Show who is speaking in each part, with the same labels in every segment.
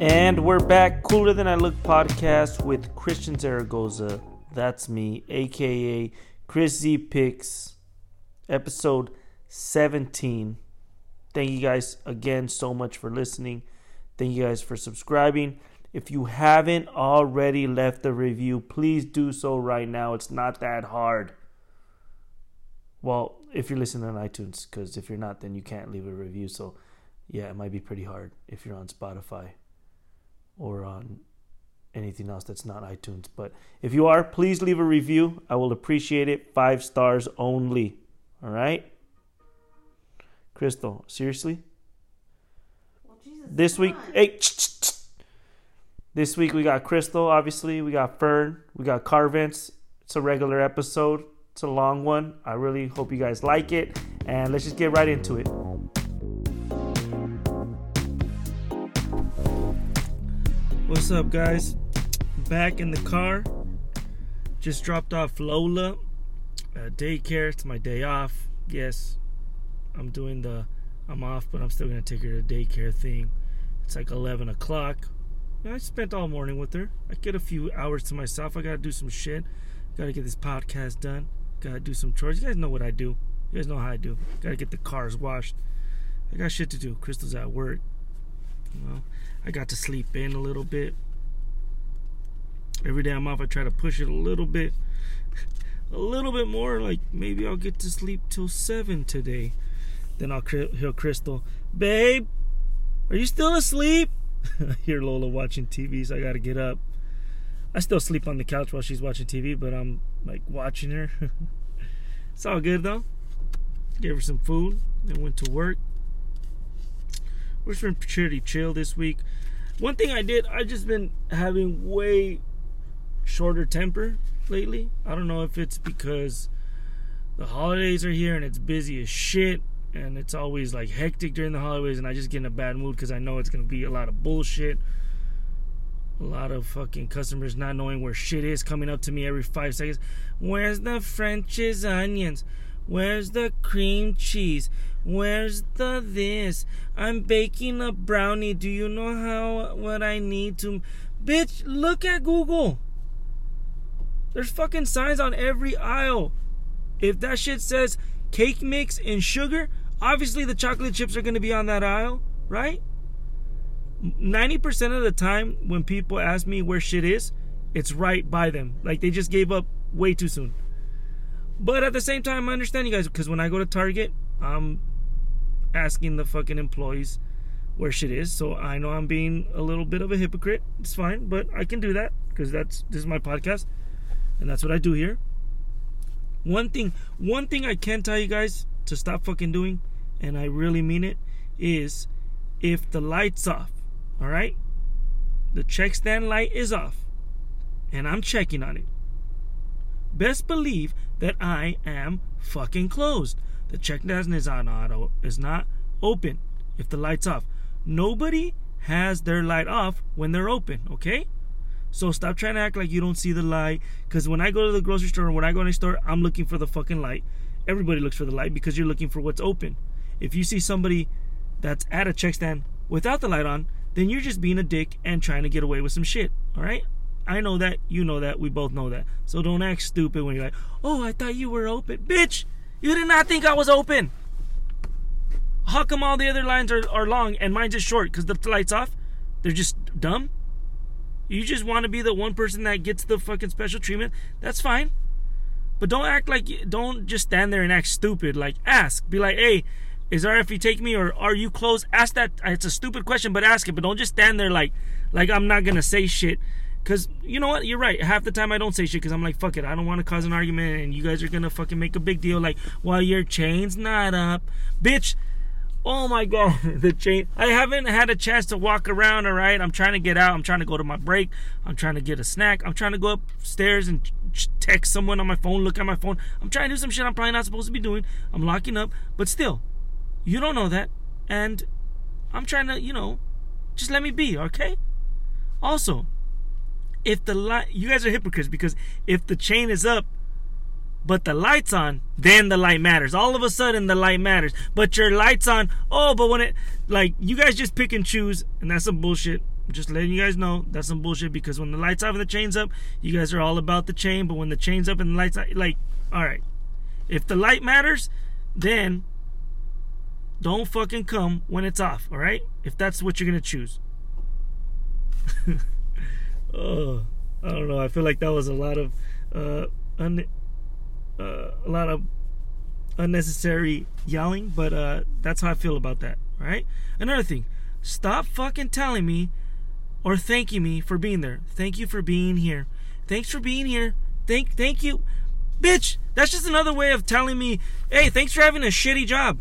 Speaker 1: And we're back, Cooler Than I Look podcast with Christian Zaragoza. That's me, aka Chris Z Picks, episode 17. Thank you guys again so much for listening. Thank you guys for subscribing. If you haven't already left a review, please do so right now. It's not that hard. Well, if you're listening on iTunes, because if you're not, then you can't leave a review. So, yeah, it might be pretty hard if you're on Spotify or on anything else that's not iTunes. But if you are, please leave a review. I will appreciate it. Five stars only. All right? Crystal, seriously?
Speaker 2: Well, Jesus,
Speaker 1: This week,
Speaker 2: on.
Speaker 1: hey, this week we got Crystal, obviously. We got Fern. We got Carvents. It's a regular episode. It's a long one. I really hope you guys like it. And let's just get right into it. What's up, guys? Back in the car. Just dropped off Lola at daycare. It's my day off. Yes, I'm doing the. I'm off, but I'm still gonna take her to daycare thing. It's like 11 o'clock. I spent all morning with her. I get a few hours to myself. I gotta do some shit. Gotta get this podcast done. Gotta do some chores. You guys know what I do. You guys know how I do. Gotta get the cars washed. I got shit to do. Crystal's at work. You know, I got to sleep in a little bit. Every day I'm off, I try to push it a little bit, a little bit more. Like maybe I'll get to sleep till seven today. Then I'll hear Crystal, babe, are you still asleep? I hear Lola watching TV, so I gotta get up. I still sleep on the couch while she's watching TV, but I'm like watching her. it's all good though. Gave her some food, then went to work. We've been pretty chill this week. One thing I did, I just been having way shorter temper lately. I don't know if it's because the holidays are here and it's busy as shit and it's always like hectic during the holidays and I just get in a bad mood because I know it's gonna be a lot of bullshit. A lot of fucking customers not knowing where shit is coming up to me every five seconds. Where's the French's onions? Where's the cream cheese? Where's the this? I'm baking a brownie. Do you know how what I need to Bitch, look at Google. There's fucking signs on every aisle. If that shit says cake mix and sugar, obviously the chocolate chips are gonna be on that aisle, right? 90% of the time when people ask me where shit is, it's right by them. Like they just gave up way too soon. But at the same time, I understand you guys because when I go to Target, I'm asking the fucking employees where shit is. So I know I'm being a little bit of a hypocrite. It's fine, but I can do that because that's this is my podcast, and that's what I do here. One thing, one thing I can tell you guys to stop fucking doing, and I really mean it, is if the light's off, all right, the check stand light is off, and I'm checking on it. Best believe that I am fucking closed. The check stand is on auto not open if the light's off. Nobody has their light off when they're open, okay? So stop trying to act like you don't see the light. Because when I go to the grocery store, or when I go in a store, I'm looking for the fucking light. Everybody looks for the light because you're looking for what's open. If you see somebody that's at a check stand without the light on, then you're just being a dick and trying to get away with some shit. All right? I know that. You know that. We both know that. So don't act stupid when you're like, oh, I thought you were open. Bitch, you did not think I was open. How come all the other lines are, are long and mine's just short because the light's off? They're just dumb? You just want to be the one person that gets the fucking special treatment. That's fine. But don't act like don't just stand there and act stupid. Like ask, be like, "Hey, is you take me or are you close?" Ask that. It's a stupid question, but ask it. But don't just stand there like, like I'm not gonna say shit. Cause you know what? You're right. Half the time I don't say shit because I'm like, fuck it. I don't want to cause an argument, and you guys are gonna fucking make a big deal. Like, well, your chain's not up, bitch. Oh my god, the chain. I haven't had a chance to walk around, all right? I'm trying to get out. I'm trying to go to my break. I'm trying to get a snack. I'm trying to go upstairs and text someone on my phone, look at my phone. I'm trying to do some shit I'm probably not supposed to be doing. I'm locking up, but still, you don't know that. And I'm trying to, you know, just let me be, okay? Also, if the light, you guys are hypocrites because if the chain is up, but the light's on, then the light matters. All of a sudden, the light matters. But your light's on. Oh, but when it, like, you guys just pick and choose, and that's some bullshit. Just letting you guys know that's some bullshit because when the lights off and the chain's up, you guys are all about the chain. But when the chain's up and the lights out, like, all right, if the light matters, then don't fucking come when it's off. All right, if that's what you're gonna choose. oh, I don't know. I feel like that was a lot of, uh, un- uh, a lot of unnecessary yelling, but uh, that's how I feel about that. Right. Another thing, stop fucking telling me or thanking me for being there. Thank you for being here. Thanks for being here. Thank, thank you, bitch. That's just another way of telling me, hey, thanks for having a shitty job.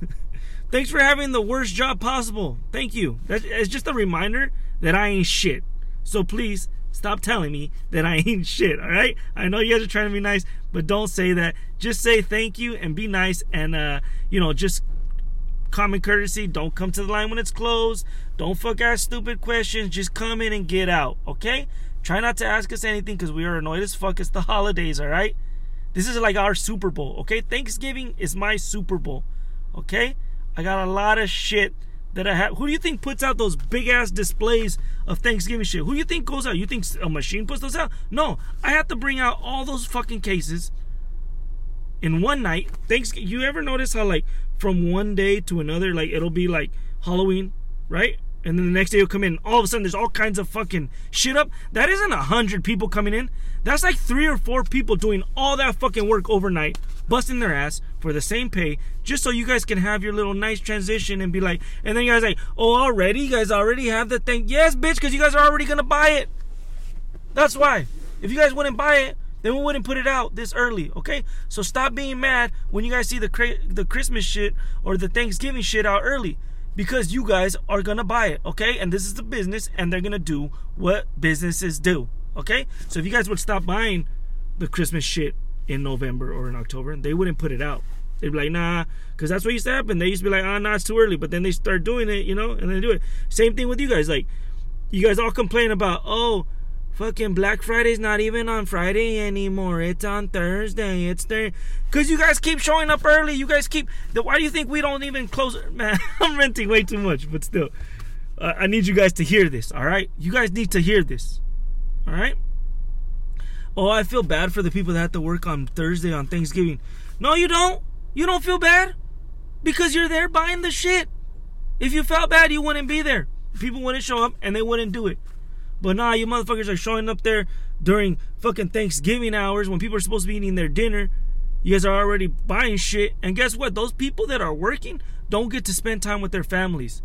Speaker 1: thanks for having the worst job possible. Thank you. That's it's just a reminder that I ain't shit. So please stop telling me that I ain't shit, all right? I know you guys are trying to be nice, but don't say that. Just say thank you and be nice and uh, you know, just common courtesy, don't come to the line when it's closed. Don't fuck ask stupid questions. Just come in and get out, okay? Try not to ask us anything because we are annoyed as fuck. It's the holidays, all right? This is like our Super Bowl, okay? Thanksgiving is my Super Bowl, okay? I got a lot of shit that I have. Who do you think puts out those big ass displays of Thanksgiving shit? Who do you think goes out? You think a machine puts those out? No, I have to bring out all those fucking cases in one night. Thanks. You ever notice how like from one day to another, like it'll be like Halloween, right? And then the next day you'll come in. All of a sudden, there's all kinds of fucking shit up. That isn't a hundred people coming in. That's like three or four people doing all that fucking work overnight, busting their ass for the same pay, just so you guys can have your little nice transition and be like. And then you guys like, oh, already? You guys already have the thing? Yes, bitch, because you guys are already gonna buy it. That's why. If you guys wouldn't buy it, then we wouldn't put it out this early, okay? So stop being mad when you guys see the the Christmas shit or the Thanksgiving shit out early because you guys are gonna buy it, okay? And this is the business, and they're gonna do what businesses do, okay? So if you guys would stop buying the Christmas shit in November or in October, they wouldn't put it out. They'd be like, nah, because that's what used to happen. They used to be like, ah, oh, nah, it's too early, but then they start doing it, you know, and they do it. Same thing with you guys. Like, you guys all complain about, oh, fucking Black Friday's not even on Friday anymore. It's on Thursday. It's there. Because you guys keep showing up early. You guys keep. The, Why do you think we don't even close? Man, I'm renting way too much, but still. Uh, I need you guys to hear this, all right? You guys need to hear this, all right? Oh, I feel bad for the people that have to work on Thursday on Thanksgiving. No, you don't. You don't feel bad because you're there buying the shit. If you felt bad, you wouldn't be there. People wouldn't show up and they wouldn't do it. But nah, you motherfuckers are showing up there during fucking Thanksgiving hours when people are supposed to be eating their dinner. You guys are already buying shit. And guess what? Those people that are working don't get to spend time with their families.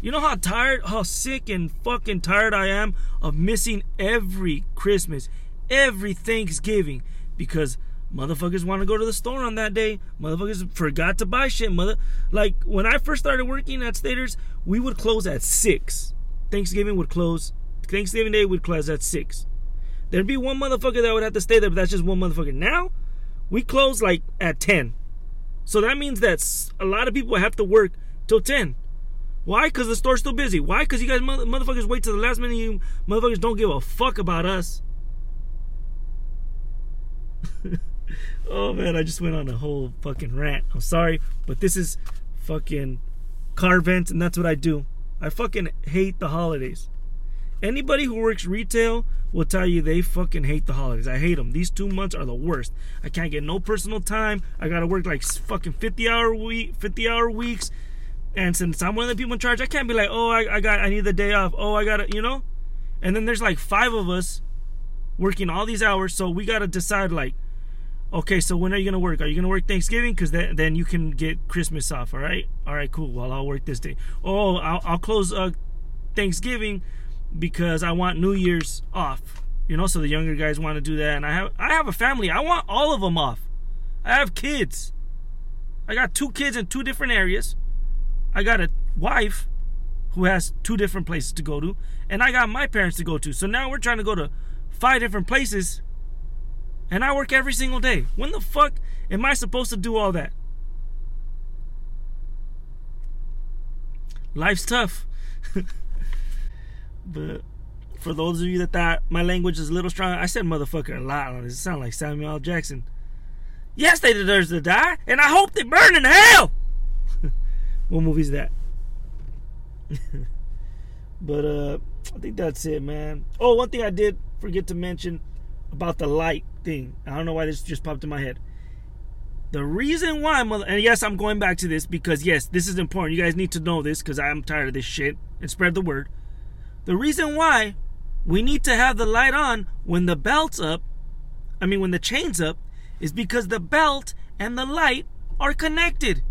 Speaker 1: You know how tired, how sick and fucking tired I am of missing every Christmas, every Thanksgiving because motherfuckers want to go to the store on that day. Motherfuckers forgot to buy shit. Mother, like when I first started working at Staters, we would close at six. Thanksgiving would close. Thanksgiving Day would close at six. There'd be one motherfucker that would have to stay there, but that's just one motherfucker. Now, we close like at ten. So that means that a lot of people have to work till ten. Why? Because the store's still busy. Why? Because you guys mother- motherfuckers wait till the last minute. You motherfuckers don't give a fuck about us. oh man, I just went on a whole fucking rant. I'm sorry, but this is fucking car vent, and that's what I do. I fucking hate the holidays. Anybody who works retail will tell you they fucking hate the holidays. I hate them. These two months are the worst. I can't get no personal time. I gotta work like fucking 50 hour week, 50 hour weeks. And since I'm one of the people in charge, I can't be like, oh, I, I got, I need the day off. Oh, I gotta, you know. And then there's like five of us working all these hours, so we gotta decide like, okay, so when are you gonna work? Are you gonna work Thanksgiving? Because then, then you can get Christmas off. All right, all right, cool. Well, I'll work this day. Oh, I'll, I'll close uh, Thanksgiving because I want New Year's off. You know, so the younger guys want to do that, and I have I have a family. I want all of them off. I have kids. I got two kids in two different areas. I got a wife who has two different places to go to, and I got my parents to go to. So now we're trying to go to five different places and I work every single day. When the fuck am I supposed to do all that? Life's tough. but for those of you that thought my language is a little strong, I said motherfucker a lot on this. It sounds like Samuel L. Jackson. Yes, they deserve to die, and I hope they burn in hell. what movie is that? But uh, I think that's it, man. Oh, one thing I did forget to mention about the light thing. I don't know why this just popped in my head. The reason why, mother, and yes, I'm going back to this because yes, this is important. You guys need to know this because I'm tired of this shit and spread the word. The reason why we need to have the light on when the belt's up, I mean when the chain's up, is because the belt and the light are connected.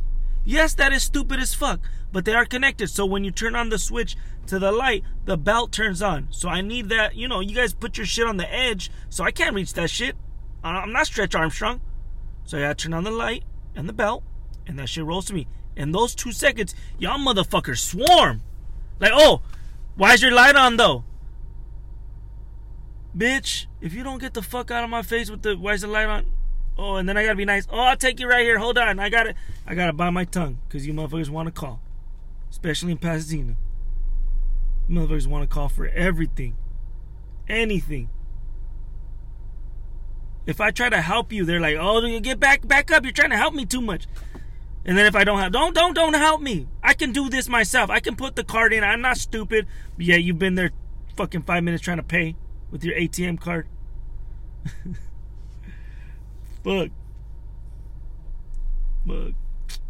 Speaker 1: Yes, that is stupid as fuck, but they are connected. So when you turn on the switch to the light, the belt turns on. So I need that, you know, you guys put your shit on the edge, so I can't reach that shit. I'm not Stretch Armstrong. So I gotta turn on the light and the belt, and that shit rolls to me. In those two seconds, y'all motherfuckers swarm. Like, oh, why is your light on though? Bitch, if you don't get the fuck out of my face with the why is the light on? Oh, and then I gotta be nice. Oh, I'll take you right here. Hold on. I gotta I gotta bite my tongue because you motherfuckers wanna call. Especially in Pasadena. Motherfuckers wanna call for everything. Anything. If I try to help you, they're like, "Oh, get back, back up! You're trying to help me too much." And then if I don't have, don't, don't, don't help me. I can do this myself. I can put the card in. I'm not stupid. Yeah, you've been there, fucking five minutes trying to pay with your ATM card. Fuck. Fuck.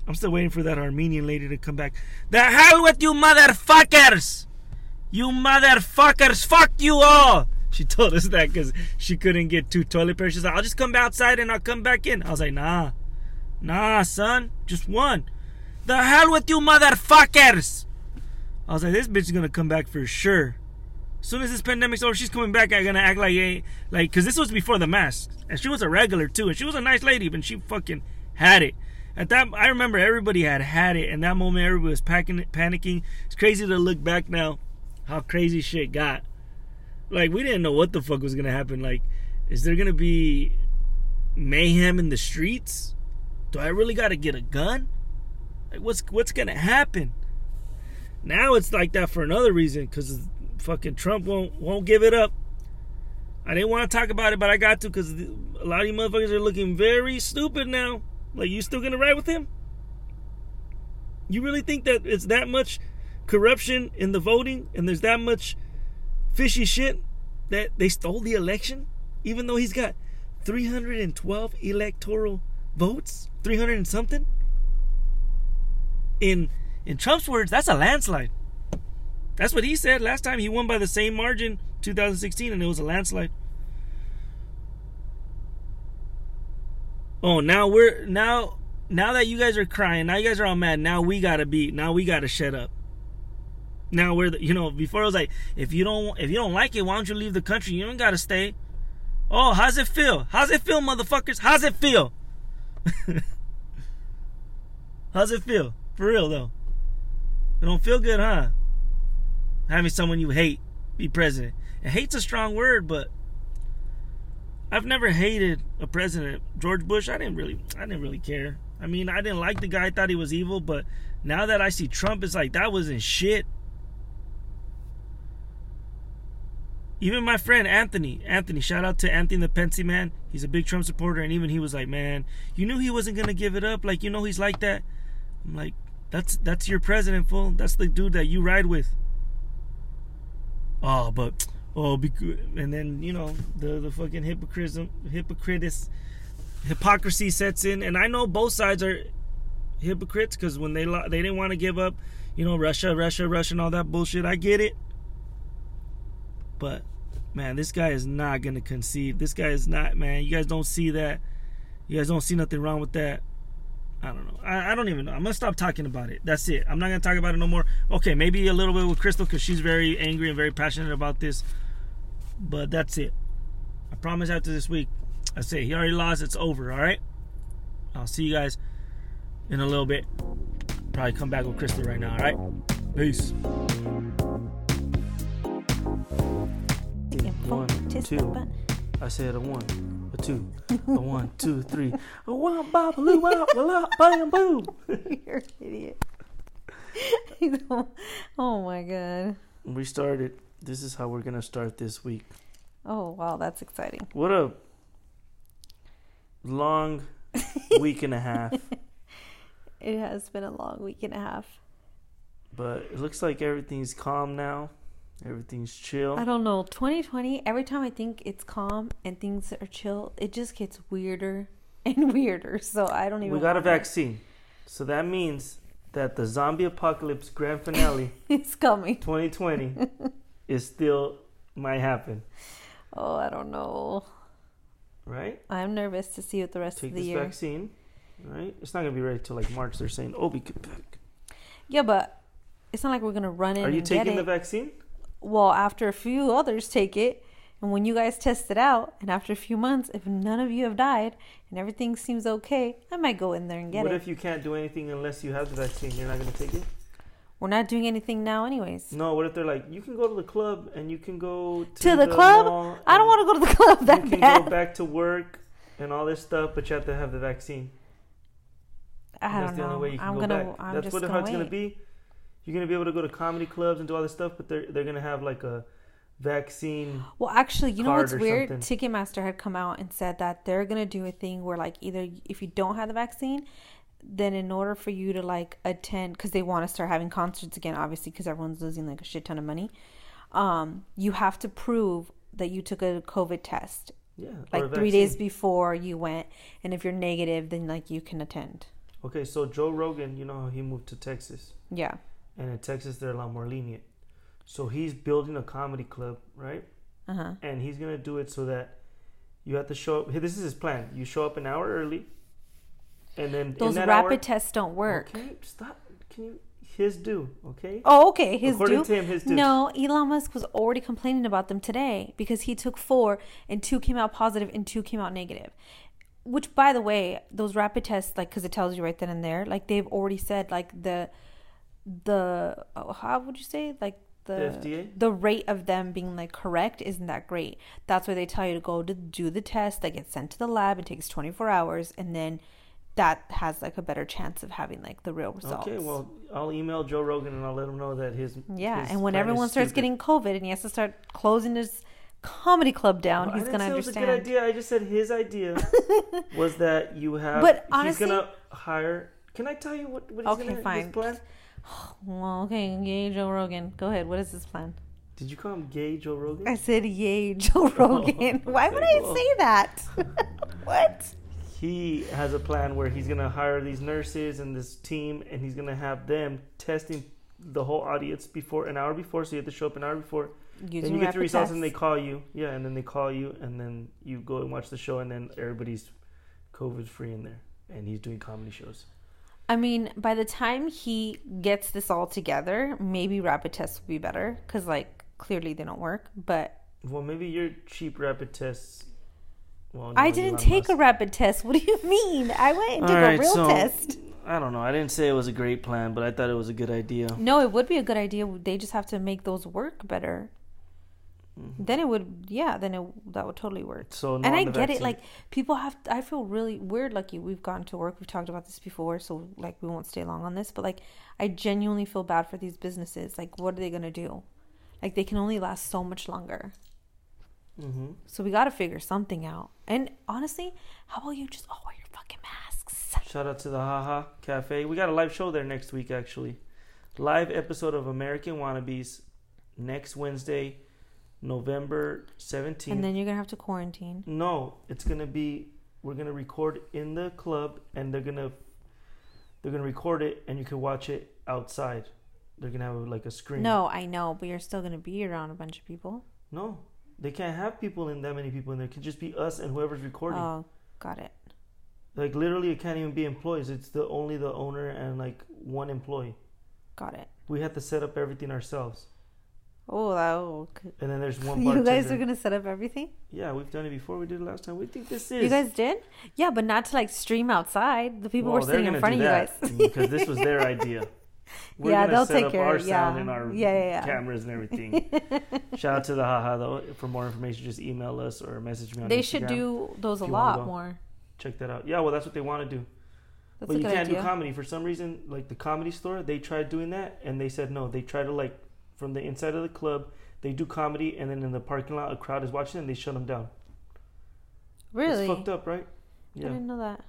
Speaker 1: I'm still waiting for that Armenian lady to come back. The hell with you motherfuckers! You motherfuckers! Fuck you all! She told us that because she couldn't get two toilet papers. She's like, I'll just come outside and I'll come back in. I was like, nah. Nah, son. Just one. The hell with you motherfuckers! I was like, this bitch is gonna come back for sure. Soon as this pandemic's over, she's coming back. I'm gonna act like, hey, like, cause this was before the mask, and she was a regular too, and she was a nice lady, but she fucking had it. At that, I remember everybody had had it, and that moment everybody was packing, panicking. It's crazy to look back now, how crazy shit got. Like we didn't know what the fuck was gonna happen. Like, is there gonna be mayhem in the streets? Do I really gotta get a gun? Like, what's what's gonna happen? Now it's like that for another reason, because fucking Trump won't won't give it up. I didn't want to talk about it, but I got to because a lot of you motherfuckers are looking very stupid now. Like, you still gonna ride with him? You really think that it's that much corruption in the voting and there's that much fishy shit that they stole the election, even though he's got 312 electoral votes, 300 and something? In in Trump's words, that's a landslide. That's what he said last time. He won by the same margin, 2016, and it was a landslide. Oh, now we're now now that you guys are crying, now you guys are all mad. Now we gotta be. Now we gotta shut up. Now we're the, you know before I was like if you don't if you don't like it, why don't you leave the country? You don't gotta stay. Oh, how's it feel? How's it feel, motherfuckers? How's it feel? how's it feel? For real though. It don't feel good, huh? Having someone you hate be president. And hate's a strong word, but I've never hated a president. George Bush, I didn't really I didn't really care. I mean, I didn't like the guy, I thought he was evil, but now that I see Trump, it's like that wasn't shit. Even my friend Anthony, Anthony, shout out to Anthony the Pensy man. He's a big Trump supporter, and even he was like, "Man, you knew he wasn't gonna give it up. Like, you know, he's like that." I'm like, "That's that's your president, fool. That's the dude that you ride with." Oh, but oh, be good. And then you know the the fucking hypocrism, hypocritis, hypocrisy sets in. And I know both sides are hypocrites because when they they didn't want to give up, you know, Russia, Russia, Russia, and all that bullshit. I get it, but man, this guy is not gonna concede. This guy is not, man. You guys don't see that. You guys don't see nothing wrong with that. I don't know. I, I, don't even know. I'm gonna stop talking about it. That's it. I'm not gonna talk about it no more. Okay, maybe a little bit with Crystal because she's very angry and very passionate about this. But that's it. I promise after this week, I say he already lost. It's over. All right. I'll see you guys in a little bit. Probably come back with Crystal right now. All right. Peace. One, two. I said a one a two, a one, two, three, a bop, loo, bam, boom.
Speaker 2: You're an idiot. oh my god.
Speaker 1: We started. This is how we're gonna start this week.
Speaker 2: Oh wow, that's exciting.
Speaker 1: What a long week and a half.
Speaker 2: It has been a long week and a half.
Speaker 1: But it looks like everything's calm now. Everything's chill.
Speaker 2: I don't know. 2020, every time I think it's calm and things are chill, it just gets weirder and weirder. So I don't even.
Speaker 1: We got a
Speaker 2: want it.
Speaker 1: vaccine. So that means that the zombie apocalypse grand finale
Speaker 2: It's coming.
Speaker 1: 2020 is still might happen,
Speaker 2: Oh, I don't know.
Speaker 1: right?
Speaker 2: I'm nervous to see what the rest
Speaker 1: Take
Speaker 2: of the
Speaker 1: this
Speaker 2: year.
Speaker 1: vaccine, right? It's not gonna be ready till like March. They're saying, "Oh, we could back."
Speaker 2: Yeah, but it's not like we're gonna run in
Speaker 1: Are you taking the vaccine?
Speaker 2: Well, after a few others take it, and when you guys test it out, and after a few months, if none of you have died and everything seems okay, I might go in there and get
Speaker 1: what
Speaker 2: it.
Speaker 1: What if you can't do anything unless you have the vaccine? You're not gonna take it?
Speaker 2: We're not doing anything now, anyways.
Speaker 1: No. What if they're like, you can go to the club and you can go to,
Speaker 2: To the club?
Speaker 1: mall
Speaker 2: I don't want to go to the club that
Speaker 1: You can
Speaker 2: bad.
Speaker 1: go back to work and all this stuff, but you have to have the vaccine.
Speaker 2: I
Speaker 1: That's
Speaker 2: don't
Speaker 1: the
Speaker 2: know.
Speaker 1: only way you can
Speaker 2: I'm
Speaker 1: go
Speaker 2: gonna.
Speaker 1: back.
Speaker 2: I'm
Speaker 1: That's
Speaker 2: just
Speaker 1: what it's
Speaker 2: wait.
Speaker 1: gonna be. You're gonna be able to go to comedy clubs and do all this stuff, but they're they're gonna have like a vaccine.
Speaker 2: Well, actually, you know what's weird?
Speaker 1: something.
Speaker 2: Ticketmaster had come out and said that they're gonna do a thing where, like, either if you don't have the vaccine, then in order for you to like attend, because they want to start having concerts again, obviously, because everyone's losing like a shit ton of money, um, you have to prove that you took a COVID test
Speaker 1: Yeah,
Speaker 2: like three days before you went, and if you're negative, then like you can attend.
Speaker 1: Okay, so Joe Rogan, you know how he moved to Texas,
Speaker 2: Yeah.
Speaker 1: And in Texas they're a lot more lenient. So he's building a comedy club, right?
Speaker 2: Uh huh.
Speaker 1: And he's gonna do it so that you have to show up. This is his plan. You show up an hour early, and then in
Speaker 2: Those rapid
Speaker 1: hour,
Speaker 2: tests don't work.
Speaker 1: Okay, stop. Can you? His due. Okay.
Speaker 2: Oh, okay. His
Speaker 1: According
Speaker 2: due.
Speaker 1: to him, his due.
Speaker 2: No, Elon Musk was already complaining about them today because he took four and two came out positive and two came out negative. Which, by the way, those rapid tests, like, because it tells you right then and there, like they've already said, like the the oh, how would you say, like the
Speaker 1: The FDA?
Speaker 2: the rate of them being like correct isn't that great. That's why they tell you to go to do the test that gets sent to the lab. It takes twenty four hours, and then that has like a better chance of having like the real results.
Speaker 1: Okay, well, I'll email Joe Rogan and I'll let him know that his
Speaker 2: Yeah,
Speaker 1: his
Speaker 2: and when everyone starts
Speaker 1: stupid.
Speaker 2: getting COVID and he has to start closing his comedy club down,
Speaker 1: Well,
Speaker 2: he's gonna
Speaker 1: say It was a good idea. I just said his idea was that you have.
Speaker 2: But
Speaker 1: he's
Speaker 2: honestly-
Speaker 1: gonna hire. Can I tell you what? what he's
Speaker 2: Okay,
Speaker 1: gonna, his
Speaker 2: fine.
Speaker 1: plan?
Speaker 2: Well, okay, yay, Joe Rogan. Go ahead. What is his plan?
Speaker 1: Did you call him gay, Joe Rogan?
Speaker 2: I said, yay, Joe oh, Rogan. Why would I
Speaker 1: well.
Speaker 2: say that? what?
Speaker 1: he has a plan where he's gonna hire these nurses and this team, and he's gonna have them testing the whole audience before an hour before. So you have to show up an hour before.
Speaker 2: Using
Speaker 1: then you get the results, and they call you. Yeah, and then they call you, and then you go and watch the show, and then everybody's COVID free in there, and he's doing comedy shows.
Speaker 2: I mean, by the time he gets this all together, maybe rapid tests will be better because, like, clearly they don't work. But
Speaker 1: Well, maybe your cheap rapid tests. Well,
Speaker 2: I didn't take a rapid test. What do you mean? I went and
Speaker 1: All
Speaker 2: took
Speaker 1: right,
Speaker 2: a real
Speaker 1: so-
Speaker 2: test.
Speaker 1: I don't know. I didn't say it was a great plan, but I thought it was a good idea.
Speaker 2: No, it would be a good idea. They just have to make those work better.
Speaker 1: Mm-hmm.
Speaker 2: Then it would, yeah. Then it that would totally work.
Speaker 1: So,
Speaker 2: and I get it. Like people have. I feel really weird. Lucky we've gone to work. We've talked about this before, so like we won't stay long on this. But like, I genuinely feel bad for these businesses. Like, what are they gonna do? Like they can only last so much longer.
Speaker 1: Mhm.
Speaker 2: So we got to figure something out. And honestly, how about you just all wear your fucking masks?
Speaker 1: Shout out to the Haha Cafe. We got a live show there next week, actually. Live episode of American Wannabes next Wednesday, November 17th.
Speaker 2: And then you're gonna have to quarantine.
Speaker 1: no, it's going to be we're going to record in the club and they're going to they're going to record it and you can watch it outside. They're going to have like a screen.
Speaker 2: No, I know, but you're still gonna be around a bunch of people.
Speaker 1: No. They can't have people in that many people in there. It can just be us and whoever's recording.
Speaker 2: Oh, got it.
Speaker 1: Like literally it can't even be employees. It's the only the owner and like one employee.
Speaker 2: Got it.
Speaker 1: We have to set up everything ourselves.
Speaker 2: Oh, that oh,
Speaker 1: And then there's one
Speaker 2: you guys are gonna set up everything.
Speaker 1: Yeah, we've done it before. We did it last time. We think this is.
Speaker 2: You guys did? Yeah, but not to like stream outside. The people
Speaker 1: Well,
Speaker 2: were sitting in front of you guys.
Speaker 1: because this was their idea. We're
Speaker 2: Yeah, they'll
Speaker 1: set
Speaker 2: take
Speaker 1: up
Speaker 2: care-
Speaker 1: our sound
Speaker 2: yeah.
Speaker 1: and our
Speaker 2: Yeah, yeah, yeah.
Speaker 1: cameras and everything. Shout out to the haha though. For more information, just email us or message me on
Speaker 2: they
Speaker 1: Instagram.
Speaker 2: should do those a
Speaker 1: if you wanna
Speaker 2: lot more.
Speaker 1: Check that out. Yeah, well, that's what they want to do.
Speaker 2: That's
Speaker 1: but you can't
Speaker 2: idea.
Speaker 1: do comedy for some reason. Like the comedy store, they tried doing that and they said no. They tried to like from the inside of the club, they do comedy, and then in the parking lot, a crowd is watching, and they shut them down.
Speaker 2: really?
Speaker 1: It's fucked up, right? Yeah.
Speaker 2: I didn't know that.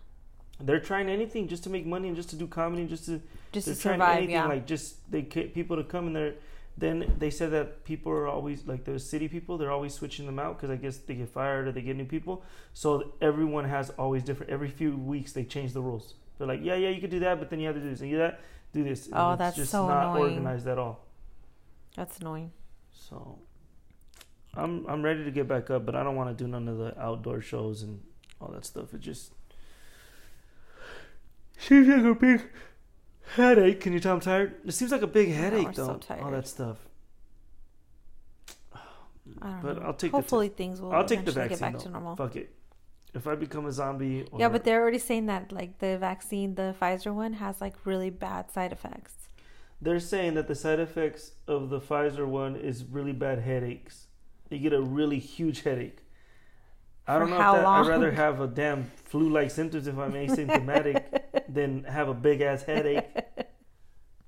Speaker 1: they're trying anything just to make money and just to do comedy and just to
Speaker 2: Just
Speaker 1: they're
Speaker 2: to
Speaker 1: trying
Speaker 2: survive,
Speaker 1: anything
Speaker 2: yeah.
Speaker 1: like just they get people to come and they're then they said that people are always like those city people. They're always switching them out because I guess they get fired or they get new people. So everyone has always different. Every few weeks they change the rules. They're like, yeah, yeah, you could do that, but then you have to do this and you do that, do this. And
Speaker 2: Oh,
Speaker 1: it's
Speaker 2: that's
Speaker 1: just
Speaker 2: so
Speaker 1: not
Speaker 2: annoying.
Speaker 1: organized at all.
Speaker 2: That's annoying.
Speaker 1: So I'm I'm ready to get back up, but I don't want to do none of the outdoor shows and all that stuff. It just seems like a big headache. Can you tell I'm tired? It seems like a big oh, headache
Speaker 2: we're so
Speaker 1: though. all that stuff.
Speaker 2: I don't
Speaker 1: But
Speaker 2: know.
Speaker 1: I'll take the
Speaker 2: Hopefully things will
Speaker 1: I'll take the vaccine.
Speaker 2: get back to normal.
Speaker 1: Fuck it. If I become a zombie, or,
Speaker 2: Yeah, but they're already saying that like the vaccine, the Pfizer one, has like really bad side effects.
Speaker 1: They're saying that the side effects of the Pfizer one is really bad headaches. You get a really huge headache. I
Speaker 2: For
Speaker 1: don't know
Speaker 2: how
Speaker 1: if that, I'd rather have a damn flu-like symptoms if I'm asymptomatic than have a big ass headache. It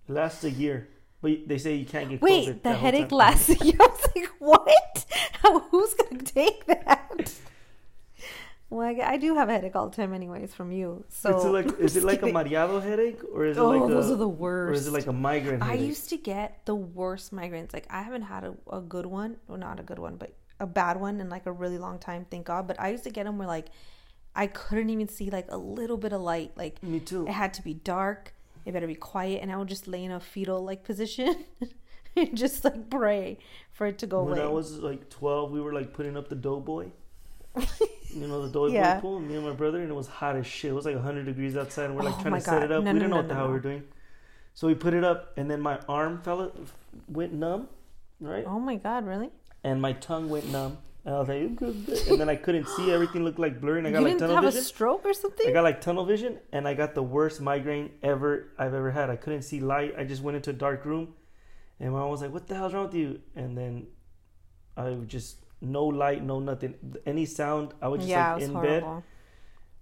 Speaker 1: lasts a year, but they say you can't get
Speaker 2: Wait,
Speaker 1: COVID
Speaker 2: the headache lasts a year. I was like, what? How, who's gonna take that? Well, I, I do have a headache all the time, anyways, from you. So
Speaker 1: It's like, is it like a mareado headache or is it
Speaker 2: Oh,
Speaker 1: like a
Speaker 2: those are the worst?
Speaker 1: or is it like a migraine
Speaker 2: I used to get the worst migraines. Like I haven't had a, a good one, well, not a good one, but a bad one in like a really long time. Thank God. But I used to get them where like I couldn't even see like a little bit of light. Like
Speaker 1: Me too.
Speaker 2: it had to be dark. It better be quiet, and I would just lay in a fetal like position and just like pray for it to go
Speaker 1: When
Speaker 2: away.
Speaker 1: When I was like 12, we were like putting up the doughboy. you know, the doughboy
Speaker 2: Yeah.
Speaker 1: pool, me and my brother, and it was hot as shit. It was like 100 degrees outside, and we're like
Speaker 2: Oh
Speaker 1: trying to set it up.
Speaker 2: No,
Speaker 1: we
Speaker 2: no,
Speaker 1: didn't
Speaker 2: no,
Speaker 1: know what the hell we were doing. So we put it up, and then my arm fell, went numb, right?
Speaker 2: oh my God, really?
Speaker 1: And my tongue went numb. And I was like, and then I couldn't see. Everything looked like blurry, and I
Speaker 2: You
Speaker 1: got like
Speaker 2: didn't
Speaker 1: tunnel
Speaker 2: have
Speaker 1: vision.
Speaker 2: a stroke or something?
Speaker 1: I got like tunnel vision, and I got the worst migraine ever I've ever had. I couldn't see light. I just went into a dark room, and my mom was like, "What the hell's wrong with you?" And then I just no light, no nothing, any sound. I was just
Speaker 2: yeah,
Speaker 1: like
Speaker 2: was
Speaker 1: in bed,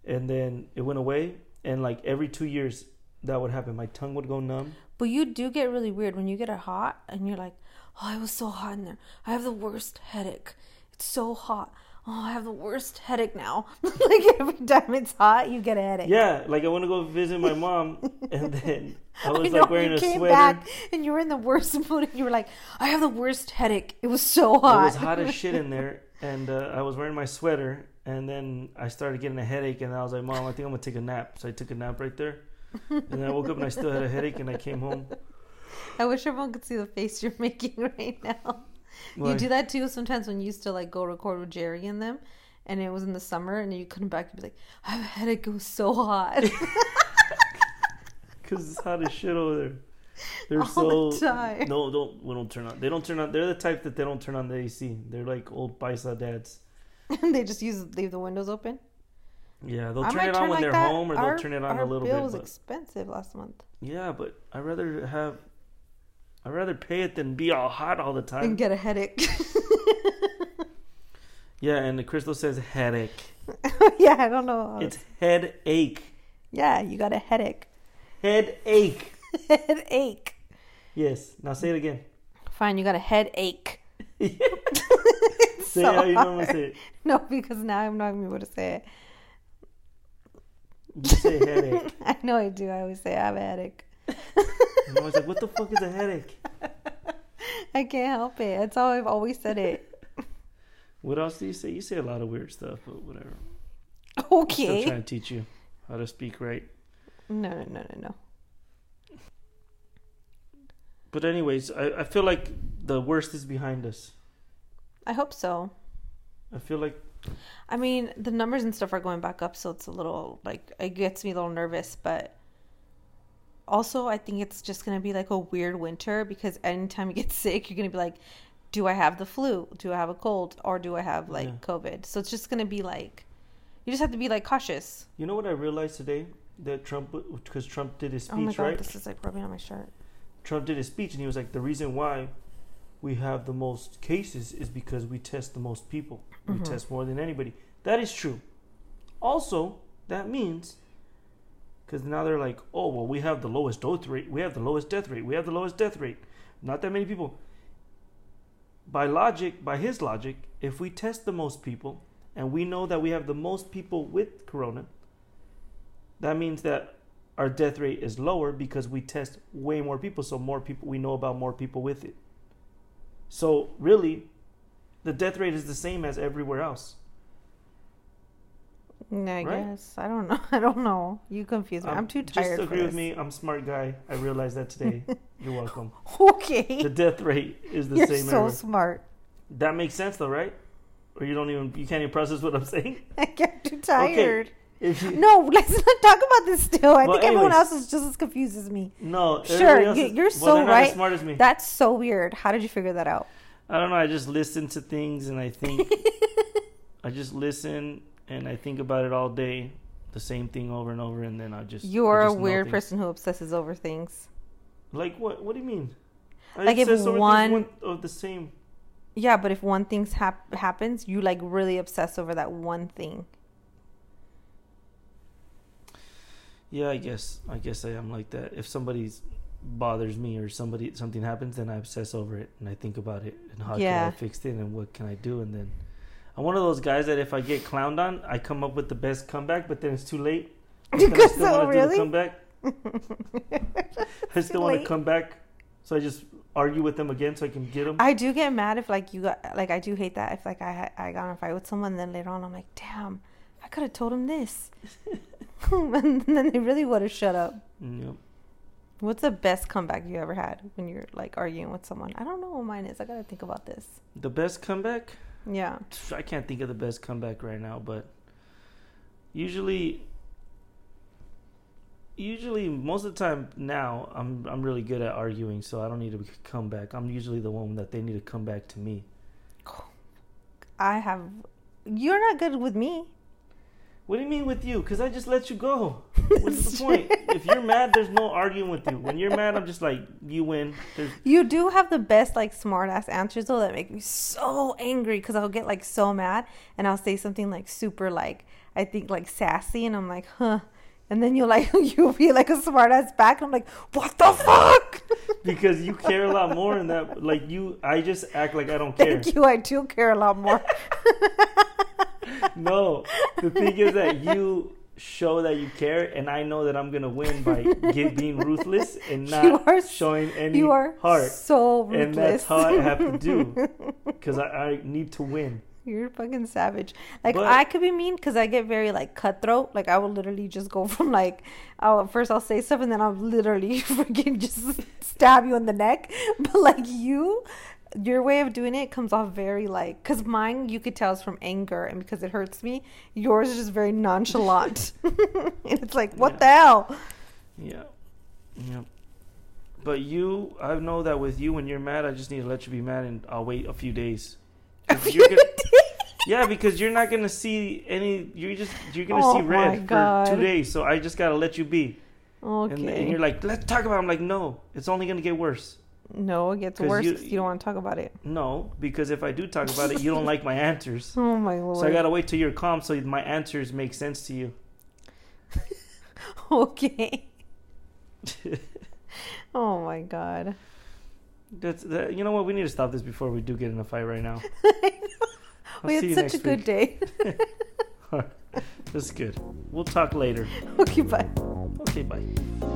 Speaker 1: and then it went away. And like every two years, that would happen. My tongue would go numb.
Speaker 2: But you do get really weird when you get it hot and you're like, oh, it was so hot in there. I have the worst headache. It's so hot. Oh, I have the worst headache now. like every time it's hot, you get a headache.
Speaker 1: Yeah, like I want to go visit my mom, and then I was
Speaker 2: know,
Speaker 1: like wearing
Speaker 2: you
Speaker 1: a
Speaker 2: came
Speaker 1: sweater.
Speaker 2: back and you were in the worst mood and you were like, I have the worst headache. It was so hot.
Speaker 1: It was hot as shit in there, and uh, I was wearing my sweater, and then I started getting a headache, and I was like, "Mom, I think I'm gonna take a nap." So I took a nap right there, and then I woke up and I still had a headache, and I came home.
Speaker 2: I wish everyone could see the face you're making right now.
Speaker 1: Why?
Speaker 2: You do that too sometimes when you used to like go record with Jerry and them, and it was in the summer, and you couldn't back. You'd be like, I have a headache. It was so hot.
Speaker 1: Because it's hot as shit over there. They're
Speaker 2: All
Speaker 1: so
Speaker 2: the time.
Speaker 1: no, don't we don't turn on. They don't turn on. They're the type that they don't turn on the AC. They're like old Paisa dads.
Speaker 2: and they just use leave the windows open.
Speaker 1: Yeah, they'll
Speaker 2: I
Speaker 1: turn it on when
Speaker 2: like
Speaker 1: they're
Speaker 2: that.
Speaker 1: home, or they'll turn it on
Speaker 2: our
Speaker 1: a little
Speaker 2: bill
Speaker 1: bit.
Speaker 2: was
Speaker 1: but-
Speaker 2: expensive last month.
Speaker 1: yeah, but I'd rather have. I'd rather pay it than be all hot all the time.
Speaker 2: And get a headache.
Speaker 1: Yeah, and the Crystal says headache.
Speaker 2: yeah, I don't know.
Speaker 1: It's headache.
Speaker 2: yeah, you got a headache.
Speaker 1: Headache.
Speaker 2: headache.
Speaker 1: Yes. Now say it again.
Speaker 2: Fine, you got a headache.
Speaker 1: say
Speaker 2: so
Speaker 1: how you normally say it.
Speaker 2: No, because now I'm not gonna be able to say it.
Speaker 1: You say headache.
Speaker 2: I know I do. I always say I have a headache.
Speaker 1: And I was like, what the fuck is a headache?
Speaker 2: I can't help it. That's how I've always said it.
Speaker 1: What else do you say? You say a lot of weird stuff, but whatever.
Speaker 2: Okay.
Speaker 1: Still trying to teach you how to speak right.
Speaker 2: No, no, no, no, no.
Speaker 1: But anyways, I, I feel like the worst is behind us.
Speaker 2: I hope so.
Speaker 1: I feel like
Speaker 2: I mean, the numbers and stuff are going back up, so it's a little like it gets me a little nervous. But also, I think it's just gonna be like a weird winter because anytime you get sick, you're gonna be like, "Do I have the flu? Do I have a cold? Or do I have like
Speaker 1: Yeah.
Speaker 2: COVID?" So it's just gonna be like, you just have to be like cautious.
Speaker 1: you know what I realized today that Trump because Trump did his speech
Speaker 2: oh my god,
Speaker 1: right.
Speaker 2: this is like rubbing on my shirt.
Speaker 1: Trump did his speech and he was like, the reason why we have the most cases is because we test the most people. We
Speaker 2: Mhm.
Speaker 1: test more than anybody. That is true. Also, that means because now they're like, oh well, we have the lowest death rate. We have the lowest death rate. We have the lowest death rate. Not that many people. By logic, by his logic, if we test the most people and we know that we have the most people with corona, that means that our death rate is lower because we test way more people, so more people we know about more people with it. So really, the death rate is the same as everywhere else.
Speaker 2: Yeah, I
Speaker 1: Right?
Speaker 2: guess. I don't know. I don't know. You confuse me.
Speaker 1: Um,
Speaker 2: I'm too tired.
Speaker 1: Just agree with me. I'm smart guy. I realized that today. You're welcome.
Speaker 2: Okay.
Speaker 1: The death rate is the same.
Speaker 2: You're so
Speaker 1: everywhere.
Speaker 2: smart.
Speaker 1: That makes sense though, right? Or you don't even you can't even process what I'm saying.
Speaker 2: I get too tired.
Speaker 1: If you,
Speaker 2: No, let's not talk about this still. I
Speaker 1: Well,
Speaker 2: think everyone
Speaker 1: anyways.
Speaker 2: else is just as confused as me.
Speaker 1: no,
Speaker 2: Sure,
Speaker 1: else
Speaker 2: you-
Speaker 1: is-
Speaker 2: you're so
Speaker 1: not
Speaker 2: right.
Speaker 1: As smart as me.
Speaker 2: That's so weird. How did you figure that out?
Speaker 1: I don't know. I just listen to things and I think I just listen and I think about it all day, the same thing over and over, and then I just
Speaker 2: You're
Speaker 1: I
Speaker 2: a
Speaker 1: just
Speaker 2: weird person who obsesses over things.
Speaker 1: Like what? What do you mean? I
Speaker 2: Like, if one-
Speaker 1: one of the same.
Speaker 2: Yeah, but if one thing hap- happens, you like really obsess over that one thing.
Speaker 1: Yeah, I guess I guess I am like that. If somebody bothers me or somebody something happens, then I obsess over it and I think about it and how
Speaker 2: Yeah.
Speaker 1: can I fix it and what can I do and then I'm one of those guys that if I get clowned on, I come up with the best comeback, but then it's too late. Then I
Speaker 2: Because
Speaker 1: still
Speaker 2: so
Speaker 1: wanna do the comeback. I still want to come back, so I just argue with them again so I can get them.
Speaker 2: I do get mad if like you got like I do hate that if like I I got in a fight with someone then later on I'm like damn I could have told him this and then they really would have shut up.
Speaker 1: Yep.
Speaker 2: What's the best comeback you ever had when you're like arguing with someone? I don't know what mine is. I gotta think about this.
Speaker 1: The best comeback?
Speaker 2: Yeah.
Speaker 1: I can't think of the best comeback right now, but usually, usually most of the time now I'm I'm really good at arguing, so I don't need to come back. I'm usually the one that they need to come back to me.
Speaker 2: I have. You're not good with me.
Speaker 1: What do you mean with you? Because I just let you go. What's the point? If you're mad, there's no arguing with you. When you're mad, I'm just like, you win. There's
Speaker 2: You do have the best like smart ass answers though that make me so angry because I'll get like so mad and I'll say something like super like I think like sassy and I'm like huh and then you'll like you'll be like a smart ass back and I'm like what the fuck
Speaker 1: because you care a lot more than that. Like you, I just act like I don't care.
Speaker 2: thank you I do care a lot more
Speaker 1: No, the thing is that you show that you care, and I know that I'm gonna win by get, being ruthless and not
Speaker 2: are
Speaker 1: showing any
Speaker 2: you are
Speaker 1: heart.
Speaker 2: so ruthless
Speaker 1: And that's how I have to do because I, I need to win.
Speaker 2: You're fucking savage. Like
Speaker 1: But-
Speaker 2: I could be mean because I get very like cutthroat. Like I will literally just go from like, I'll first I'll say stuff and then I'll literally freaking just stab you in the neck. But like you, your way of doing it comes off very like, cause mine you could tell is from anger and because it hurts me. Yours is just very nonchalant. and it's like, what
Speaker 1: Yeah.
Speaker 2: the hell?
Speaker 1: Yeah, yeah. But you, I know that with you, when you're mad, I just need to let you be mad, and I'll wait a few days. 'Cause you're gonna- yeah, because you're not gonna see any. You're just you're gonna
Speaker 2: Oh
Speaker 1: see red for two days. So I just gotta let you be.
Speaker 2: okay.
Speaker 1: And, and you're like, let's talk about. It. I'm like, no, it's only gonna get worse.
Speaker 2: No, it gets worse
Speaker 1: you-
Speaker 2: you don't want to talk about it.
Speaker 1: No, because if I do talk about it, you don't like my answers.
Speaker 2: Oh my lord.
Speaker 1: So I gotta wait till you're calm so my answers make sense to you.
Speaker 2: okay. oh my god.
Speaker 1: That's that, you know what? We need to stop this before we do get in a fight right now.
Speaker 2: We had such a good
Speaker 1: week.
Speaker 2: day.
Speaker 1: That's good. We'll talk later.
Speaker 2: okay, bye.
Speaker 1: Okay, bye.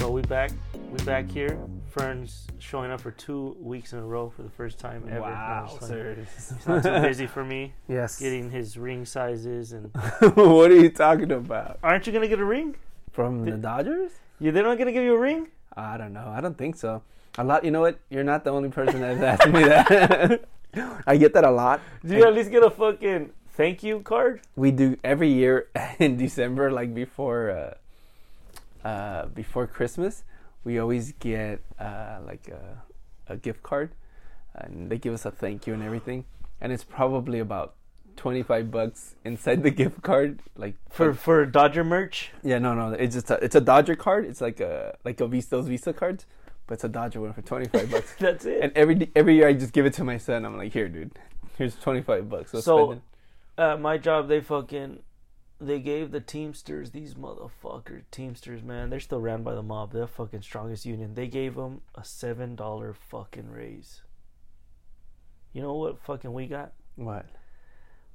Speaker 1: So we back. We back here. Fern's showing up for two weeks in a row for the first time ever.
Speaker 3: Wow, sir.
Speaker 1: It's not too busy for me
Speaker 3: yes.
Speaker 1: getting his ring sizes and.
Speaker 3: what are you talking about?
Speaker 1: Aren't you gonna get a ring?
Speaker 3: From the Dodgers?
Speaker 1: You they're not gonna give you a ring?
Speaker 3: I don't know. I don't think so. A lot. You know what? You're not the only person that's asked me that. I get that a lot.
Speaker 1: Do you at least get a fucking thank you card?
Speaker 3: We do every year in December, like before, uh, uh, before Christmas. We always get uh, like a, a gift card, and they give us a thank you and everything. And it's probably about twenty five bucks inside the gift card, like
Speaker 1: For for Dodger merch?
Speaker 3: Yeah, no, no. It's just a, it's a Dodger card. It's like a like a Visa those Visa cards, but it's a Dodger one for twenty five bucks.
Speaker 1: That's it.
Speaker 3: and every every year I just give it to my son. I'm like, here, dude, here's twenty five bucks. Go
Speaker 1: So- At my job, they fucking they gave the Teamsters these motherfucker Teamsters, man. They're still ran by the mob. They're the fucking strongest union. They gave them a seven dollar fucking raise. You know what fucking we got?
Speaker 3: What?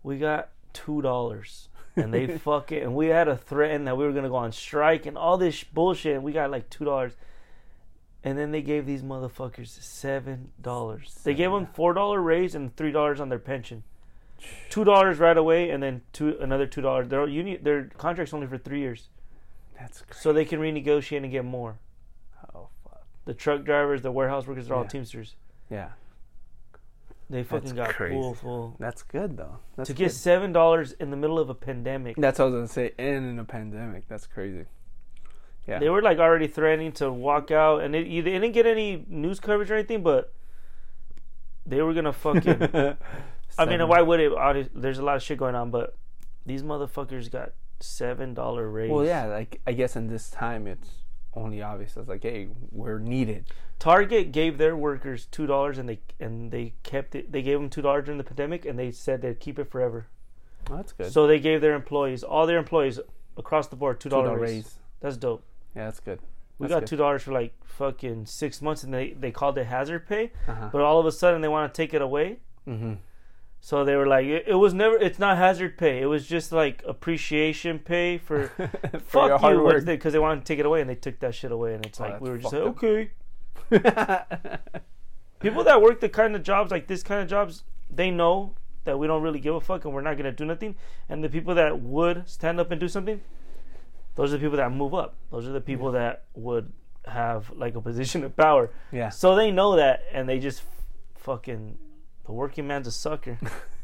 Speaker 1: We got two dollars. and they fuck it. And we had a threaten that we were gonna go on strike and all this bullshit. And we got like two dollars. And then they gave these motherfuckers seven dollars. They gave them four dollar raise and three dollars on their pension. Two dollars right away, and then two another two dollars. Their uni, their contract's only for three years,
Speaker 3: That's crazy.
Speaker 1: so they can renegotiate and get more.
Speaker 3: oh fuck.
Speaker 1: The truck drivers, the warehouse workers, they're all Teamsters.
Speaker 3: Yeah,
Speaker 1: They fucking got
Speaker 3: crazy.
Speaker 1: full full.
Speaker 3: that's good though. That's
Speaker 1: to
Speaker 3: good.
Speaker 1: get seven dollars in the middle of a pandemic.
Speaker 3: That's what I was gonna say. And in a pandemic, that's crazy. Yeah.
Speaker 1: They were like already threatening to walk out, and it, they didn't get any news coverage or anything, but they were gonna fucking. I mean, why would it? There's a lot of shit going on, but these motherfuckers got seven dollar raise.
Speaker 3: Well, yeah. Like I guess in this time, it's only obvious. It's like, hey, we're needed.
Speaker 1: Target gave their workers two dollars, and they and they kept it. They gave them two dollars during the pandemic, and they said they'd keep it forever.
Speaker 3: Oh, that's good.
Speaker 1: So they gave their employees, all their employees across the board, two
Speaker 3: $2
Speaker 1: raise.
Speaker 3: raise.
Speaker 1: That's dope.
Speaker 3: Yeah, that's good.
Speaker 1: We
Speaker 3: That's
Speaker 1: got
Speaker 3: good.
Speaker 1: two dollars for like fucking six months, and they they called it hazard pay.
Speaker 3: Uh-huh.
Speaker 1: But all of a sudden, they want to take it away.
Speaker 3: Mm-hmm.
Speaker 1: So they were like, it, it was never. It's not hazard pay. It was just like appreciation pay for
Speaker 3: For your
Speaker 1: fuck
Speaker 3: hard
Speaker 1: you
Speaker 3: work.
Speaker 1: because they wanted to take it away, and they took that shit away. And it's
Speaker 3: Oh,
Speaker 1: like we were just like,
Speaker 3: up.
Speaker 1: okay. People that work the kind of jobs like this kind of jobs, they know that we don't really give a fuck and we're not gonna do nothing. And the people that would stand up and do something, those are the people that move up. Those are the people that would have like a position of power.
Speaker 3: yeah.
Speaker 1: So they know that, and they just fucking. The working man's a sucker.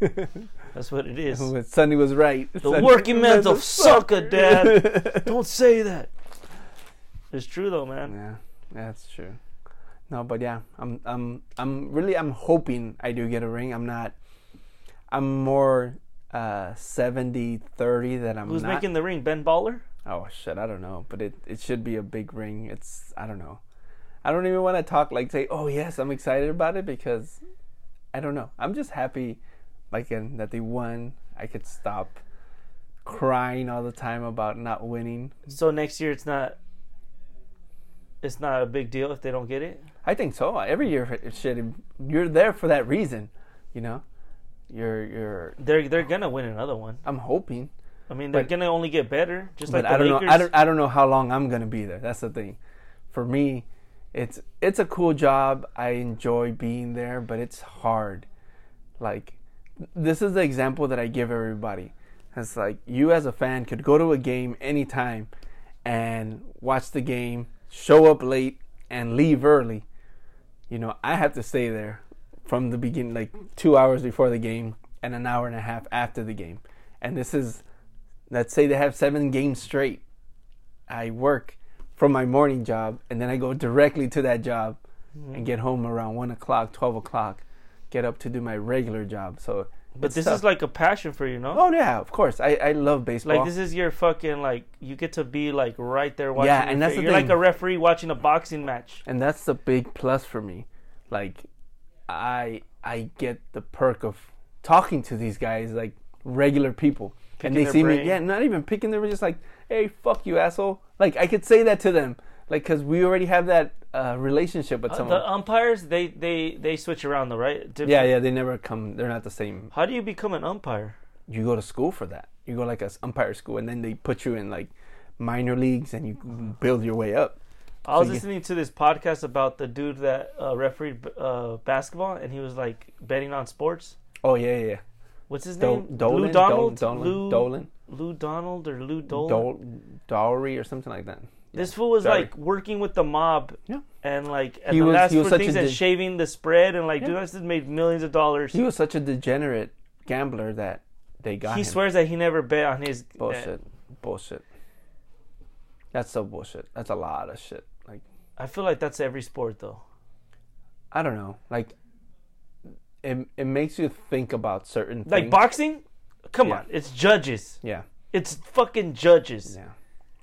Speaker 1: That's what it is.
Speaker 3: Sonny was right.
Speaker 1: The working man's a sucker, Dad. Don't say that. It's true though, man.
Speaker 3: Yeah, that's true. No, but yeah, I'm I'm I'm really I'm hoping I do get a ring. I'm not I'm more uh 70 30 that I'm
Speaker 1: Who's
Speaker 3: not.
Speaker 1: making the ring? Ben Baller?
Speaker 3: Oh shit, I don't know, but it it should be a big ring. It's I don't know. I don't even want to talk like say, "Oh, yes, I'm excited about it" because I don't know. I'm just happy like and that they won. I could stop crying all the time about not winning.
Speaker 1: So next year it's not. It's not a big deal if they don't get it.
Speaker 3: I think so. Every year, it should. You're there for that reason, you know. You're you're.
Speaker 1: They're they're gonna win another one.
Speaker 3: I'm hoping,
Speaker 1: I mean, they're
Speaker 3: But-
Speaker 1: gonna only get better, just like
Speaker 3: I don't
Speaker 1: Lakers.
Speaker 3: know. I don't. I don't know how long I'm gonna be there. That's the thing. For me, it's it's a cool job. I enjoy being there, but it's hard. Like, this is the example that I give everybody. It's like you as a fan could go to a game anytime and watch the game, show up late, and leave early. You know, I have to stay there from the beginning, like two hours before the game and an hour and a half after the game. And this is, let's say they have seven games straight. I work from my morning job and then I go directly to that job and hmm. get home around one o'clock, twelve o'clock, get up to do my regular job. So,
Speaker 1: But this
Speaker 3: tough.
Speaker 1: is like a passion for you, no?
Speaker 3: oh yeah, of course. I I love baseball.
Speaker 1: Like this is your fucking like you get to be like right there watching.
Speaker 3: Yeah, and that's
Speaker 1: fa- you're like a referee watching a boxing match.
Speaker 3: and that's the big plus for me. Like, I I get the perk of talking to these guys like regular people,
Speaker 1: Picking
Speaker 3: and they see
Speaker 1: brain.
Speaker 3: me. Yeah, not even picking. They were just like, "Hey, fuck you, asshole!" Like I could say that to them, like because we already have that uh, relationship with
Speaker 1: Uh,
Speaker 3: someone.
Speaker 1: the umpires they they they switch around though, right? Different-
Speaker 3: yeah, yeah, they never come. They're not the same.
Speaker 1: How do you become an umpire?
Speaker 3: You go to school for that. You go like a umpire school, and then they put you in like minor leagues, and you build your way up.
Speaker 1: I was
Speaker 3: So you-
Speaker 1: listening to this podcast about the dude that uh, refereed uh, basketball, and he was like betting on sports.
Speaker 3: Oh yeah, yeah. yeah.
Speaker 1: What's his
Speaker 3: Do-
Speaker 1: name?
Speaker 3: Dolan,
Speaker 1: Lou Donald.
Speaker 3: Dolan,
Speaker 1: Lou,
Speaker 3: Dolan,
Speaker 1: Lou Donald or Lou Dolan.
Speaker 3: Dol- Dowry or something like that.
Speaker 1: This fool was
Speaker 3: Sorry.
Speaker 1: like working with the mob,
Speaker 3: Yeah.
Speaker 1: and like and
Speaker 3: He
Speaker 1: the
Speaker 3: was-
Speaker 1: last for things and shaving the spread, and like
Speaker 3: Yeah.
Speaker 1: dude, this made millions of dollars.
Speaker 3: He was such a degenerate gambler that they got him.
Speaker 1: He
Speaker 3: him.
Speaker 1: swears that he never bet on his uh,
Speaker 3: bullshit, bullshit. That's so bullshit. That's a lot of shit. Like
Speaker 1: I feel like that's every sport though.
Speaker 3: I don't know. Like it, it makes you think about certain things.
Speaker 1: Like
Speaker 3: things.
Speaker 1: boxing, come
Speaker 3: Yeah.
Speaker 1: on, it's judges.
Speaker 3: yeah,
Speaker 1: It's fucking judges.
Speaker 3: yeah.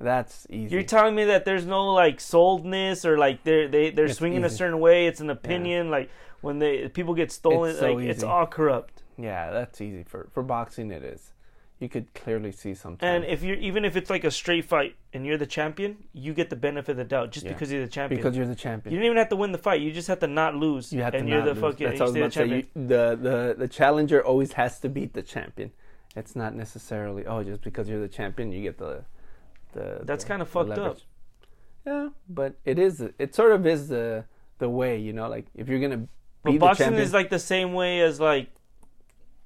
Speaker 3: That's easy.
Speaker 1: You're telling me that there's no like soldness or like they're they they're
Speaker 3: It's
Speaker 1: swinging a certain way. It's an opinion. Like when they people get stolen,
Speaker 3: It's so
Speaker 1: like it's all corrupt.
Speaker 3: yeah, that's easy for for boxing. It is. You could clearly see something.
Speaker 1: And if you're even if it's like a straight fight and you're the champion, you get the benefit of the doubt just
Speaker 3: Yeah.
Speaker 1: because you're the champion.
Speaker 3: because you're the champion.
Speaker 1: you don't even have to win the fight. You just have to not lose.
Speaker 3: You have
Speaker 1: and
Speaker 3: to
Speaker 1: you're
Speaker 3: not
Speaker 1: the
Speaker 3: lose.
Speaker 1: fucking.
Speaker 3: That's
Speaker 1: you
Speaker 3: what I
Speaker 1: stay
Speaker 3: was
Speaker 1: the
Speaker 3: about to say.
Speaker 1: champion.
Speaker 3: You- the, the the challenger always has to beat the champion, It's not necessarily oh just because you're the champion you get the the.
Speaker 1: That's kinda
Speaker 3: the
Speaker 1: fucked up.
Speaker 3: Yeah, but it is. It sort of is the the way you know. Like if you're gonna
Speaker 1: But
Speaker 3: be the
Speaker 1: boxing
Speaker 3: champion,
Speaker 1: is like the same way as like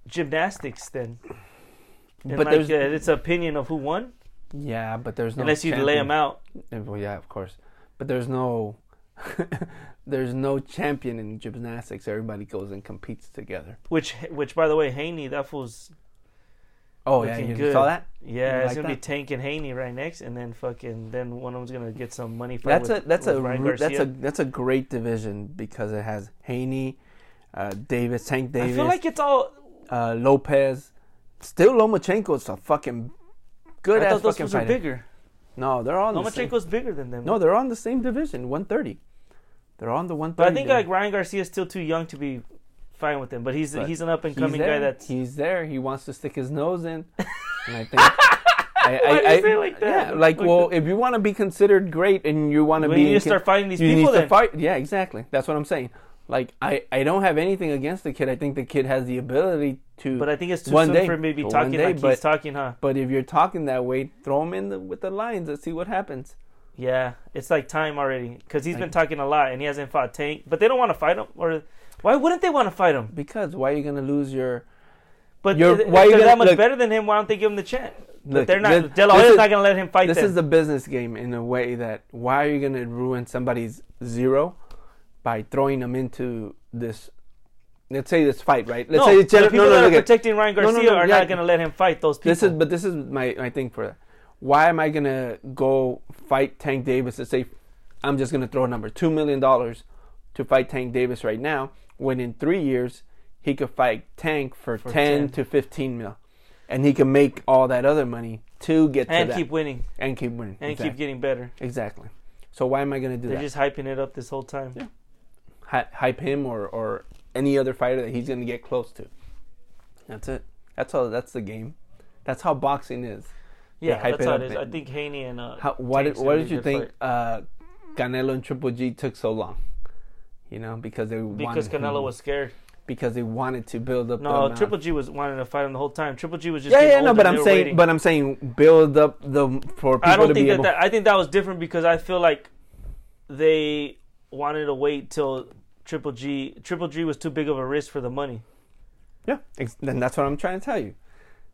Speaker 1: gymnastics. Then, and
Speaker 3: but
Speaker 1: like,
Speaker 3: there's
Speaker 1: uh, it's opinion of who won,
Speaker 3: yeah, but there's no
Speaker 1: unless you lay them out.
Speaker 3: Uh, Well, yeah, of course, but there's no there's no champion in gymnastics. Everybody goes and competes together.
Speaker 1: Which, which by the way, Haney, that fool's
Speaker 3: Oh yeah, you
Speaker 1: good.
Speaker 3: saw that?
Speaker 1: yeah, it's
Speaker 3: like
Speaker 1: gonna be? Tank and Haney right next, and then fucking then one of them's gonna get some money. Fight
Speaker 3: That's
Speaker 1: with,
Speaker 3: a that's a
Speaker 1: Ryan
Speaker 3: that's
Speaker 1: Garcia.
Speaker 3: a that's a great division because it has Haney, uh, Davis, Tank Davis,
Speaker 1: I feel like it's all.
Speaker 3: uh, Lopez. Still, Lomachenko's a fucking good
Speaker 1: I
Speaker 3: ass
Speaker 1: thought those
Speaker 3: fucking
Speaker 1: are
Speaker 3: fighter.
Speaker 1: bigger.
Speaker 3: No, they're on the same.
Speaker 1: Lomachenko's bigger than them.
Speaker 3: No, they're on the same division, 130. They're on the 130.
Speaker 1: but I think
Speaker 3: division.
Speaker 1: like Ryan Garcia's still too young to be fighting with him. But he's
Speaker 3: But
Speaker 1: he's an up and coming guy that's
Speaker 3: he's there. He wants to stick his nose in, and I think. I,
Speaker 1: Why do you say like that?
Speaker 3: Yeah, like
Speaker 1: Like
Speaker 3: well,
Speaker 1: the-
Speaker 3: if you want to be considered great and you want to be,
Speaker 1: need to start fighting these
Speaker 3: you
Speaker 1: people.
Speaker 3: need
Speaker 1: Then
Speaker 3: to fight. Yeah, exactly. That's what I'm saying. Like I, I don't have anything against the kid. I think the kid has the ability to.
Speaker 1: But I think it's too soon
Speaker 3: day.
Speaker 1: for him to be talking
Speaker 3: day,
Speaker 1: like
Speaker 3: but-
Speaker 1: he's talking, huh?
Speaker 3: But if you're talking that way, throw him in the, with the lions and see what happens.
Speaker 1: Yeah, it's like time already because he's been talking a lot and he hasn't fought Tank. But they don't want to fight him, or why wouldn't they want to fight him?
Speaker 3: Because why are you gonna lose your?
Speaker 1: But if
Speaker 3: why you
Speaker 1: they're
Speaker 3: gonna-
Speaker 1: that much
Speaker 3: look-
Speaker 1: better than him, why don't they give him the chance? But
Speaker 3: Look,
Speaker 1: they're not.
Speaker 3: this-
Speaker 1: De La Hoya's
Speaker 3: is-
Speaker 1: not gonna let him fight
Speaker 3: This
Speaker 1: them.
Speaker 3: is the business game in a way that why are you gonna ruin somebody's zero by throwing them into this? Let's say this fight, right? Let's
Speaker 1: no,
Speaker 3: say
Speaker 1: the
Speaker 3: gen-
Speaker 1: people
Speaker 3: no,
Speaker 1: that
Speaker 3: no,
Speaker 1: are protecting Ryan
Speaker 3: No, no,
Speaker 1: Garcia
Speaker 3: no,
Speaker 1: are
Speaker 3: yeah.
Speaker 1: not gonna let him fight those people.
Speaker 3: This is, but this is my my thing for that. Why am I gonna go fight Tank Davis and say I'm just gonna throw a number two million dollars to fight Tank Davis right now when in three years he could fight Tank for,
Speaker 1: For
Speaker 3: 10,
Speaker 1: 10.
Speaker 3: to fifteen mil, and he can make all that other money to get to
Speaker 1: and
Speaker 3: that
Speaker 1: keep winning
Speaker 3: and keep winning
Speaker 1: and
Speaker 3: exactly.
Speaker 1: keep getting better.
Speaker 3: exactly. So why am I gonna do that?
Speaker 1: They're just hyping it up this whole time.
Speaker 3: Yeah. Hy- hype him or or any other fighter that he's gonna get close to. That's it. That's all. That's the game. That's how boxing is.
Speaker 1: Yeah, that's
Speaker 3: it
Speaker 1: how it is. I think Haney and uh,
Speaker 3: How, what did, what did you think uh, Canelo and Triple G took so long? You know, because they
Speaker 1: because
Speaker 3: wanted
Speaker 1: Canelo
Speaker 3: him-
Speaker 1: was scared.
Speaker 3: because they wanted to build up. the
Speaker 1: No. Triple G was wanting to fight him the whole time. Triple G was just
Speaker 3: Yeah, yeah, no, but I'm saying,
Speaker 1: waiting.
Speaker 3: but I'm saying, build up the for people
Speaker 1: I don't think that, that. I think that was different because I feel like they wanted to wait till Triple G. Triple G was too big of a risk for the money.
Speaker 3: yeah, then that's what I'm trying to tell you.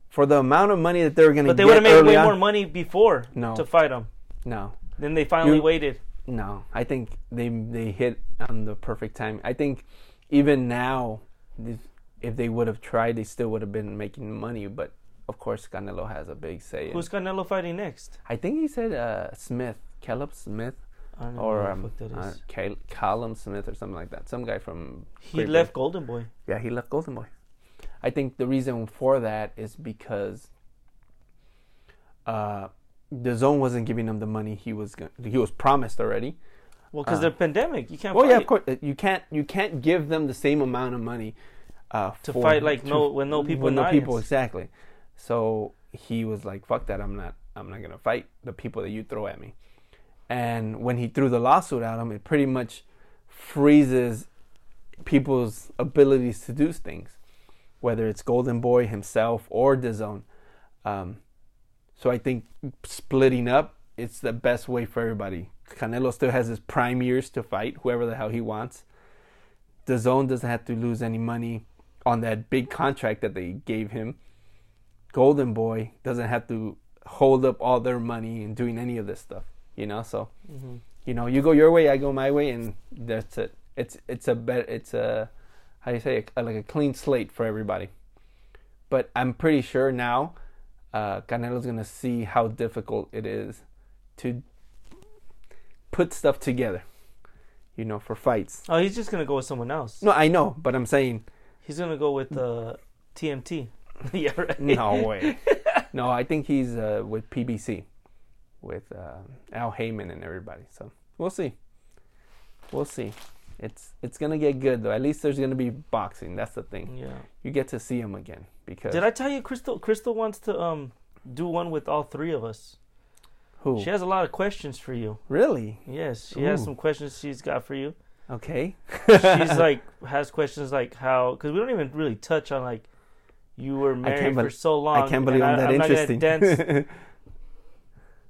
Speaker 3: For the amount of money that they're going to
Speaker 1: But they would have made way
Speaker 3: on,
Speaker 1: more money before
Speaker 3: No.
Speaker 1: to fight him.
Speaker 3: No,
Speaker 1: Then they finally
Speaker 3: You-
Speaker 1: waited.
Speaker 3: No, I think they they hit on the perfect time. I think even now, if, if they would have tried, they still would have been making money. But of course, Canelo has a big say.
Speaker 1: Who's. Canelo fighting next?
Speaker 3: I think he said uh, Smith, Caleb Smith,
Speaker 1: I don't know
Speaker 3: or um,
Speaker 1: the fuck that
Speaker 3: uh. Cal- Callum Smith, or something like that. Some guy from
Speaker 1: he
Speaker 3: Great
Speaker 1: left Golden Boy.
Speaker 3: yeah, he left Golden Boy. I think the reason for that is because uh, DAZN wasn't giving him the money he was go- he was promised already.
Speaker 1: Well, because
Speaker 3: Uh,
Speaker 1: they're pandemic, you can't.
Speaker 3: Well,
Speaker 1: fight
Speaker 3: yeah, of course uh, you can't you can't give them the same amount of money uh,
Speaker 1: To
Speaker 3: for-
Speaker 1: fight, like, no- with no people
Speaker 3: with
Speaker 1: in
Speaker 3: no
Speaker 1: the
Speaker 3: people exactly. So he was like, "Fuck that! I'm not I'm not gonna fight the people that you throw at me." And when he threw the lawsuit at him, it pretty much freezes people's abilities to do things, whether it's Golden Boy himself or DAZN. Um, so I think splitting up it's the best way for everybody. Canelo still has his prime years to fight whoever the hell he wants. DAZN doesn't have to lose any money on that big contract that they gave him. Golden Boy doesn't have to hold up all their money and doing any of this stuff, you know. So
Speaker 1: hmm
Speaker 3: you know, you go your way, I go my way, and that's it. It's it's a bet. It's a how do you say it? like a clean slate for everybody. But I'm pretty sure now, uh, Canelo's gonna see how difficult it is to put stuff together. You know, for fights.
Speaker 1: Oh, he's just gonna go with someone else.
Speaker 3: No, I know, but I'm saying
Speaker 1: He's gonna go with uh, TMT. yeah, right.
Speaker 3: no way. no, I think he's uh, with PBC, with uh, Al Haymon and everybody. So we'll see. We'll see. It's it's gonna get good though. At least there's gonna be boxing. That's the thing.
Speaker 1: Yeah.
Speaker 3: You get to see him again because
Speaker 1: Did I tell you, Crystal? Crystal wants to um do one with all three of us.
Speaker 3: who
Speaker 1: She has a lot of questions for you.
Speaker 3: really
Speaker 1: Yes, she has some questions she's got for you.
Speaker 3: okay.
Speaker 1: She's like has questions like how because we don't even really touch on like you were married for so long.
Speaker 3: I can't believe I'm that
Speaker 1: I'm not
Speaker 3: interesting.
Speaker 1: dance-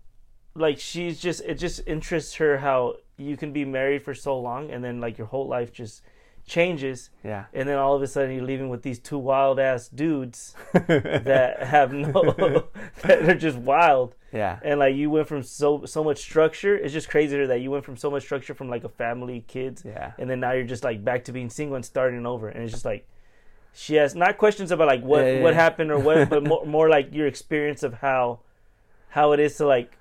Speaker 1: like she's just it just interests her how you can be married for so long and then like your whole life just changes
Speaker 3: yeah.
Speaker 1: and then all of a sudden you're leaving with these two wild ass dudes that have no that are just wild
Speaker 3: Yeah.
Speaker 1: and like you went from so so much structure it's just crazier that you went from so much structure from like a family kids
Speaker 3: Yeah.
Speaker 1: and then now you're just like back to being single and starting over and it's just like she has not questions about like what
Speaker 3: Yeah, yeah,
Speaker 1: what
Speaker 3: yeah.
Speaker 1: happened or what but more, more like your experience of how how it is to like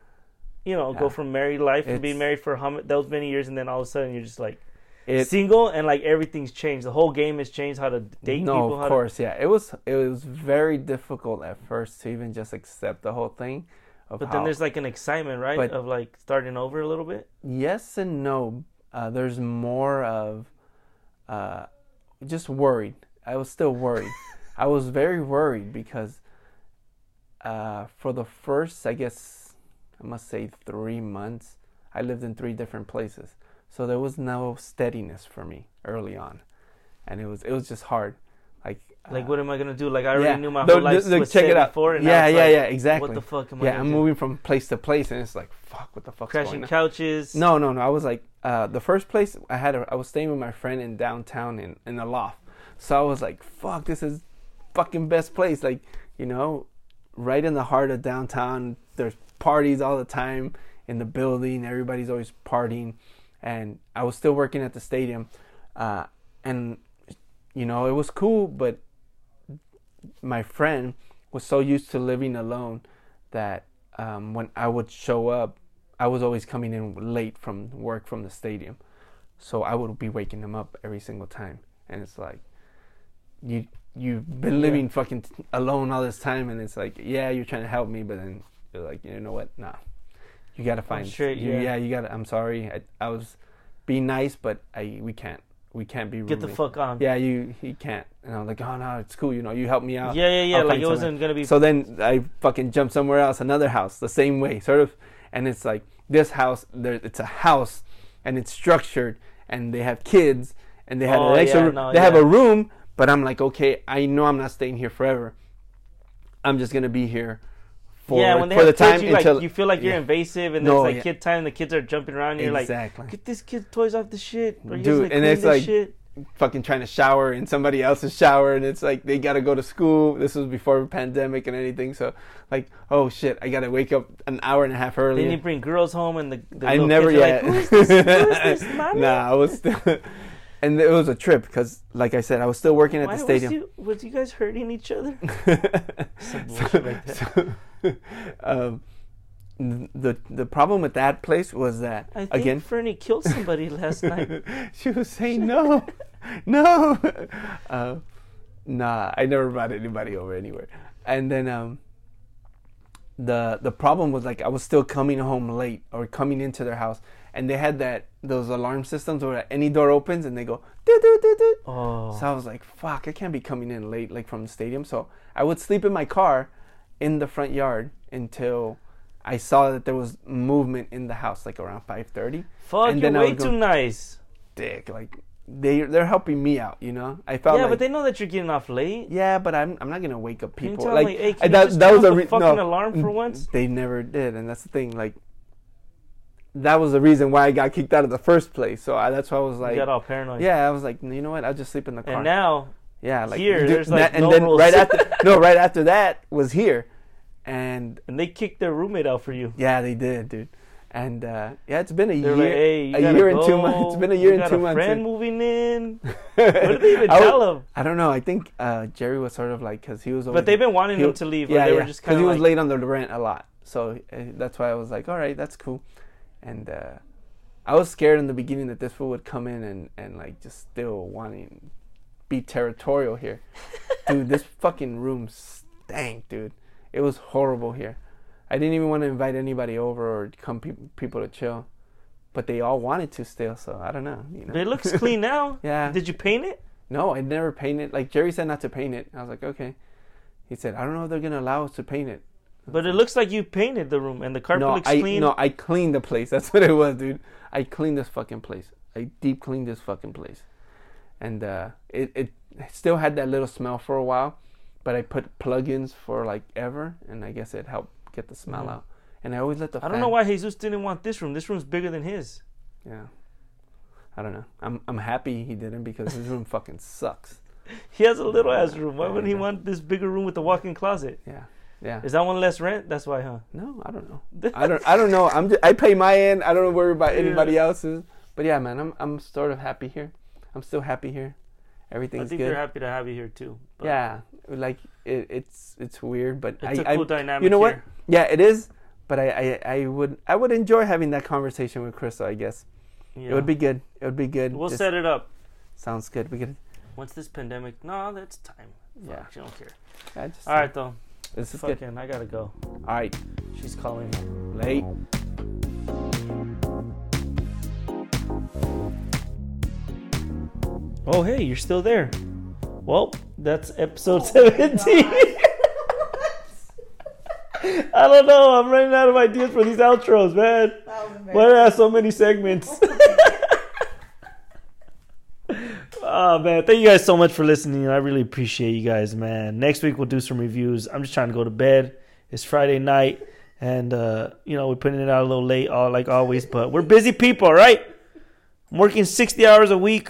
Speaker 1: you know go from married life and being married for how those many years and then all of a sudden you're just like
Speaker 3: It,
Speaker 1: single and like everything's changed the whole game has changed how to date
Speaker 3: no,
Speaker 1: people
Speaker 3: of
Speaker 1: how
Speaker 3: course, yeah. It was it was very difficult at first to even just accept the whole thing. Of
Speaker 1: but
Speaker 3: how,
Speaker 1: then there's like an excitement right
Speaker 3: But-
Speaker 1: of like starting over a little bit
Speaker 3: yes and no. Uh, there's more of uh, just worried. I was still worried. I was very worried because uh, for the first, I guess, I must say, three months, I lived in three different places, so there was no steadiness for me early on, and it was it was just hard. Like
Speaker 1: like
Speaker 3: uh,
Speaker 1: what am i gonna do like i already
Speaker 3: yeah.
Speaker 1: knew my
Speaker 3: No,
Speaker 1: whole life
Speaker 3: look,
Speaker 1: was
Speaker 3: check it out.
Speaker 1: before and
Speaker 3: yeah, yeah,
Speaker 1: like,
Speaker 3: yeah, exactly.
Speaker 1: what the fuck am i
Speaker 3: yeah, I'm
Speaker 1: do?
Speaker 3: moving from place to place, and it's like, fuck, what the fuck's
Speaker 1: crashing
Speaker 3: going on?
Speaker 1: couches
Speaker 3: No, no, no. I was like, uh, the first place I had, a, I was staying with my friend in downtown in in a loft. So I was like, fuck, this is fucking best place. Like, you know, right in the heart of downtown. There's parties all the time in the building. Everybody's always partying, and I was still working at the stadium, uh, and you know, it was cool, but my friend was so used to living alone that um, when I would show up, I was always coming in late from work from the stadium. So I would be waking him up every single time. And it's like, you, you've been
Speaker 1: Yeah.
Speaker 3: living fucking alone all this time. And it's like, yeah, you're trying to help me, but then you're like, you know what? Nah. You gotta find,
Speaker 1: straight,
Speaker 3: you,
Speaker 1: yeah.
Speaker 3: yeah, you gotta, I'm sorry. I, I was being nice, but I, we can't, we can't be
Speaker 1: get the fuck on
Speaker 3: Yeah, you, he can't. And I'm like, oh no, it's cool. You know, you help me out.
Speaker 1: yeah yeah, yeah
Speaker 3: I'll
Speaker 1: like it wasn't gonna be
Speaker 3: So then I fucking jump somewhere else, another house, the same way, sort of. And it's like this house, there, it's a house, and it's structured, and they have kids, and they have
Speaker 1: Oh,
Speaker 3: an extra.
Speaker 1: yeah, no,
Speaker 3: they have a room, but I'm like, okay, I know I'm not staying here forever. I'm just gonna be here for
Speaker 1: yeah, when they
Speaker 3: for
Speaker 1: have
Speaker 3: the
Speaker 1: kids,
Speaker 3: time
Speaker 1: you,
Speaker 3: until
Speaker 1: like, you feel like you're
Speaker 3: yeah.
Speaker 1: invasive, and
Speaker 3: No,
Speaker 1: there's like
Speaker 3: yeah.
Speaker 1: kid time. The kids are jumping around. And you're like, get this kid toys off the shit. Or
Speaker 3: Dude, and it's like-
Speaker 1: shit.
Speaker 3: fucking trying to shower in somebody else's shower and it's like they gotta go to school this was before the pandemic and anything so like oh shit i gotta wake up an hour and a half early
Speaker 1: Then you bring girls home, and the, the
Speaker 3: I never
Speaker 1: kids are
Speaker 3: yet.
Speaker 1: Like, Who is this? Who is this,
Speaker 3: nah, I was still, and it was a trip because, like I said, I was still working at
Speaker 1: Why
Speaker 3: the
Speaker 1: was
Speaker 3: stadium.
Speaker 1: you, was you guys hurting each other?
Speaker 3: So,
Speaker 1: like
Speaker 3: so, um, the the problem with that place was that
Speaker 1: I think
Speaker 3: again
Speaker 1: Fernie killed somebody last night.
Speaker 3: she was saying no, no. Uh, nah, I never brought anybody over anywhere. And then um, the the problem was like I was still coming home late or coming into their house, and they had that those alarm systems where any door opens and they go do do do do.
Speaker 1: Oh,
Speaker 3: So I was like, fuck, I can't be coming in late like from the stadium. So I would sleep in my car in the front yard until I saw that there was movement in the house, like around five thirty.
Speaker 1: fuck!
Speaker 3: and
Speaker 1: You're way
Speaker 3: go-
Speaker 1: too nice.
Speaker 3: Dick, like they they're helping me out, you know. I felt
Speaker 1: Yeah,
Speaker 3: like
Speaker 1: but they know that you're getting off late.
Speaker 3: yeah, but I'm I'm not gonna wake up people like,
Speaker 1: like, hey, can
Speaker 3: I-
Speaker 1: you
Speaker 3: that that was a re-
Speaker 1: fucking
Speaker 3: no,
Speaker 1: alarm for once?
Speaker 3: They never did, and that's the thing. Like that was the reason why I got kicked out of the first place. So I, that's why I was
Speaker 1: you
Speaker 3: like,
Speaker 1: got all paranoid.
Speaker 3: yeah, I was like, you know what? I'll just sleep in the car.
Speaker 1: And now,
Speaker 3: Yeah, like
Speaker 1: Here,
Speaker 3: dude,
Speaker 1: there's, like,
Speaker 3: that- and
Speaker 1: no
Speaker 3: then
Speaker 1: rules.
Speaker 3: right after no, right after that was here, and
Speaker 1: and they kicked their roommate out for you.
Speaker 3: yeah, they did, dude. And uh, yeah, it's been a
Speaker 1: They're
Speaker 3: year,
Speaker 1: like, hey,
Speaker 3: a year and two months. It's been a year
Speaker 1: We
Speaker 3: and two months.
Speaker 1: friend
Speaker 3: and-
Speaker 1: moving in. what did they even
Speaker 3: I
Speaker 1: tell him?
Speaker 3: I don't know. I think uh, Jerry was sort of like because he was.
Speaker 1: But they've been wanting
Speaker 3: he-
Speaker 1: him to leave.
Speaker 3: Yeah,
Speaker 1: they
Speaker 3: yeah.
Speaker 1: were just kind
Speaker 3: he was
Speaker 1: like,
Speaker 3: late on the rent a lot, so uh, that's why I was like, all right, that's cool. And uh, I was scared in the beginning that this fool would come in and and like just still wanting be territorial here, dude. This fucking room stank, dude. It was horrible here. I didn't even want to invite anybody over or come pe- people to chill, but they all wanted to still. So I don't know. You know?
Speaker 1: It looks clean now.
Speaker 3: Yeah.
Speaker 1: Did you paint it?
Speaker 3: No, I never painted. Like Jerry said not to paint it. I was like, okay. He said, I don't know if they're gonna allow us to paint it.
Speaker 1: But it looks like you painted the room and the carpet
Speaker 3: no,
Speaker 1: looks
Speaker 3: I
Speaker 1: clean.
Speaker 3: no, I cleaned the place. That's what it was, dude. I cleaned this fucking place. I deep cleaned this fucking place, and uh, it it still had that little smell for a while, but I put plugins for like ever, and I guess it helped get the smell
Speaker 1: Mhm.
Speaker 3: out. And I always let the
Speaker 1: I don't know why Jesus didn't want this room. This room's bigger than his.
Speaker 3: Yeah, I don't know. I'm I'm happy he didn't because his room fucking sucks.
Speaker 1: He has a little ass room. Why wouldn't he want this bigger room with the walk-in closet?
Speaker 3: Yeah, yeah.
Speaker 1: Is that one less rent? That's why, huh?
Speaker 3: No, I don't know. I don't. I don't know. I'm. Just, I pay my end. I don't worry about
Speaker 1: Yeah.
Speaker 3: anybody else's. But yeah, man, I'm. I'm sort of happy here. I'm still happy here. Everything's good.
Speaker 1: I think
Speaker 3: good.
Speaker 1: they're happy to have you here too. But
Speaker 3: yeah, like it, it's it's weird, but
Speaker 1: it's
Speaker 3: I,
Speaker 1: a cool
Speaker 3: I
Speaker 1: dynamic.
Speaker 3: you know what? yeah, it is. But I, I I would I would enjoy having that conversation with Crystal. I guess
Speaker 1: Yeah.
Speaker 3: it would be good. It would be good.
Speaker 1: We'll
Speaker 3: Just-
Speaker 1: set it up
Speaker 3: Sounds good. We could.
Speaker 1: once this pandemic. No, that's time.
Speaker 3: Yeah.
Speaker 1: Fuck, she don't care.
Speaker 3: yeah just,
Speaker 1: All right, though.
Speaker 3: This is good.
Speaker 1: Fucking, I gotta go.
Speaker 3: All right.
Speaker 1: She's calling me.
Speaker 3: Late.
Speaker 1: Oh, hey, you're still there. Well, that's episode 17. I don't know. I'm running out of ideas for these outros, man. Oh, Why do I have so many segments? oh, man. Thank you guys so much for listening. I really appreciate you guys, man. Next week, we'll do some reviews. I'm just trying to go to bed. It's Friday night. And, uh, you know, we're putting it out a little late, all like always. But we're busy people, right? I'm working 60 hours a week.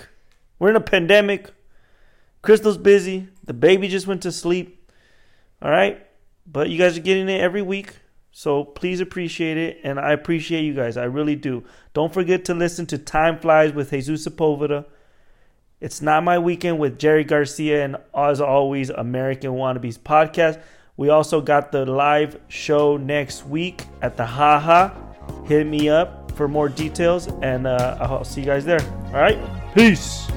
Speaker 1: We're in a pandemic. Crystal's busy. The baby just went to sleep. All right. But you guys are getting it every week. So please appreciate it. And I appreciate you guys. I really do. Don't forget to listen to Time Flies with Jesus Sepulveda. It's Not My Weekend with Jerry Garcia and as always, American Wannabes podcast. We also got the live show next week at the Haha. Hit me up for more details and uh, I'll see you guys there. All right. Peace.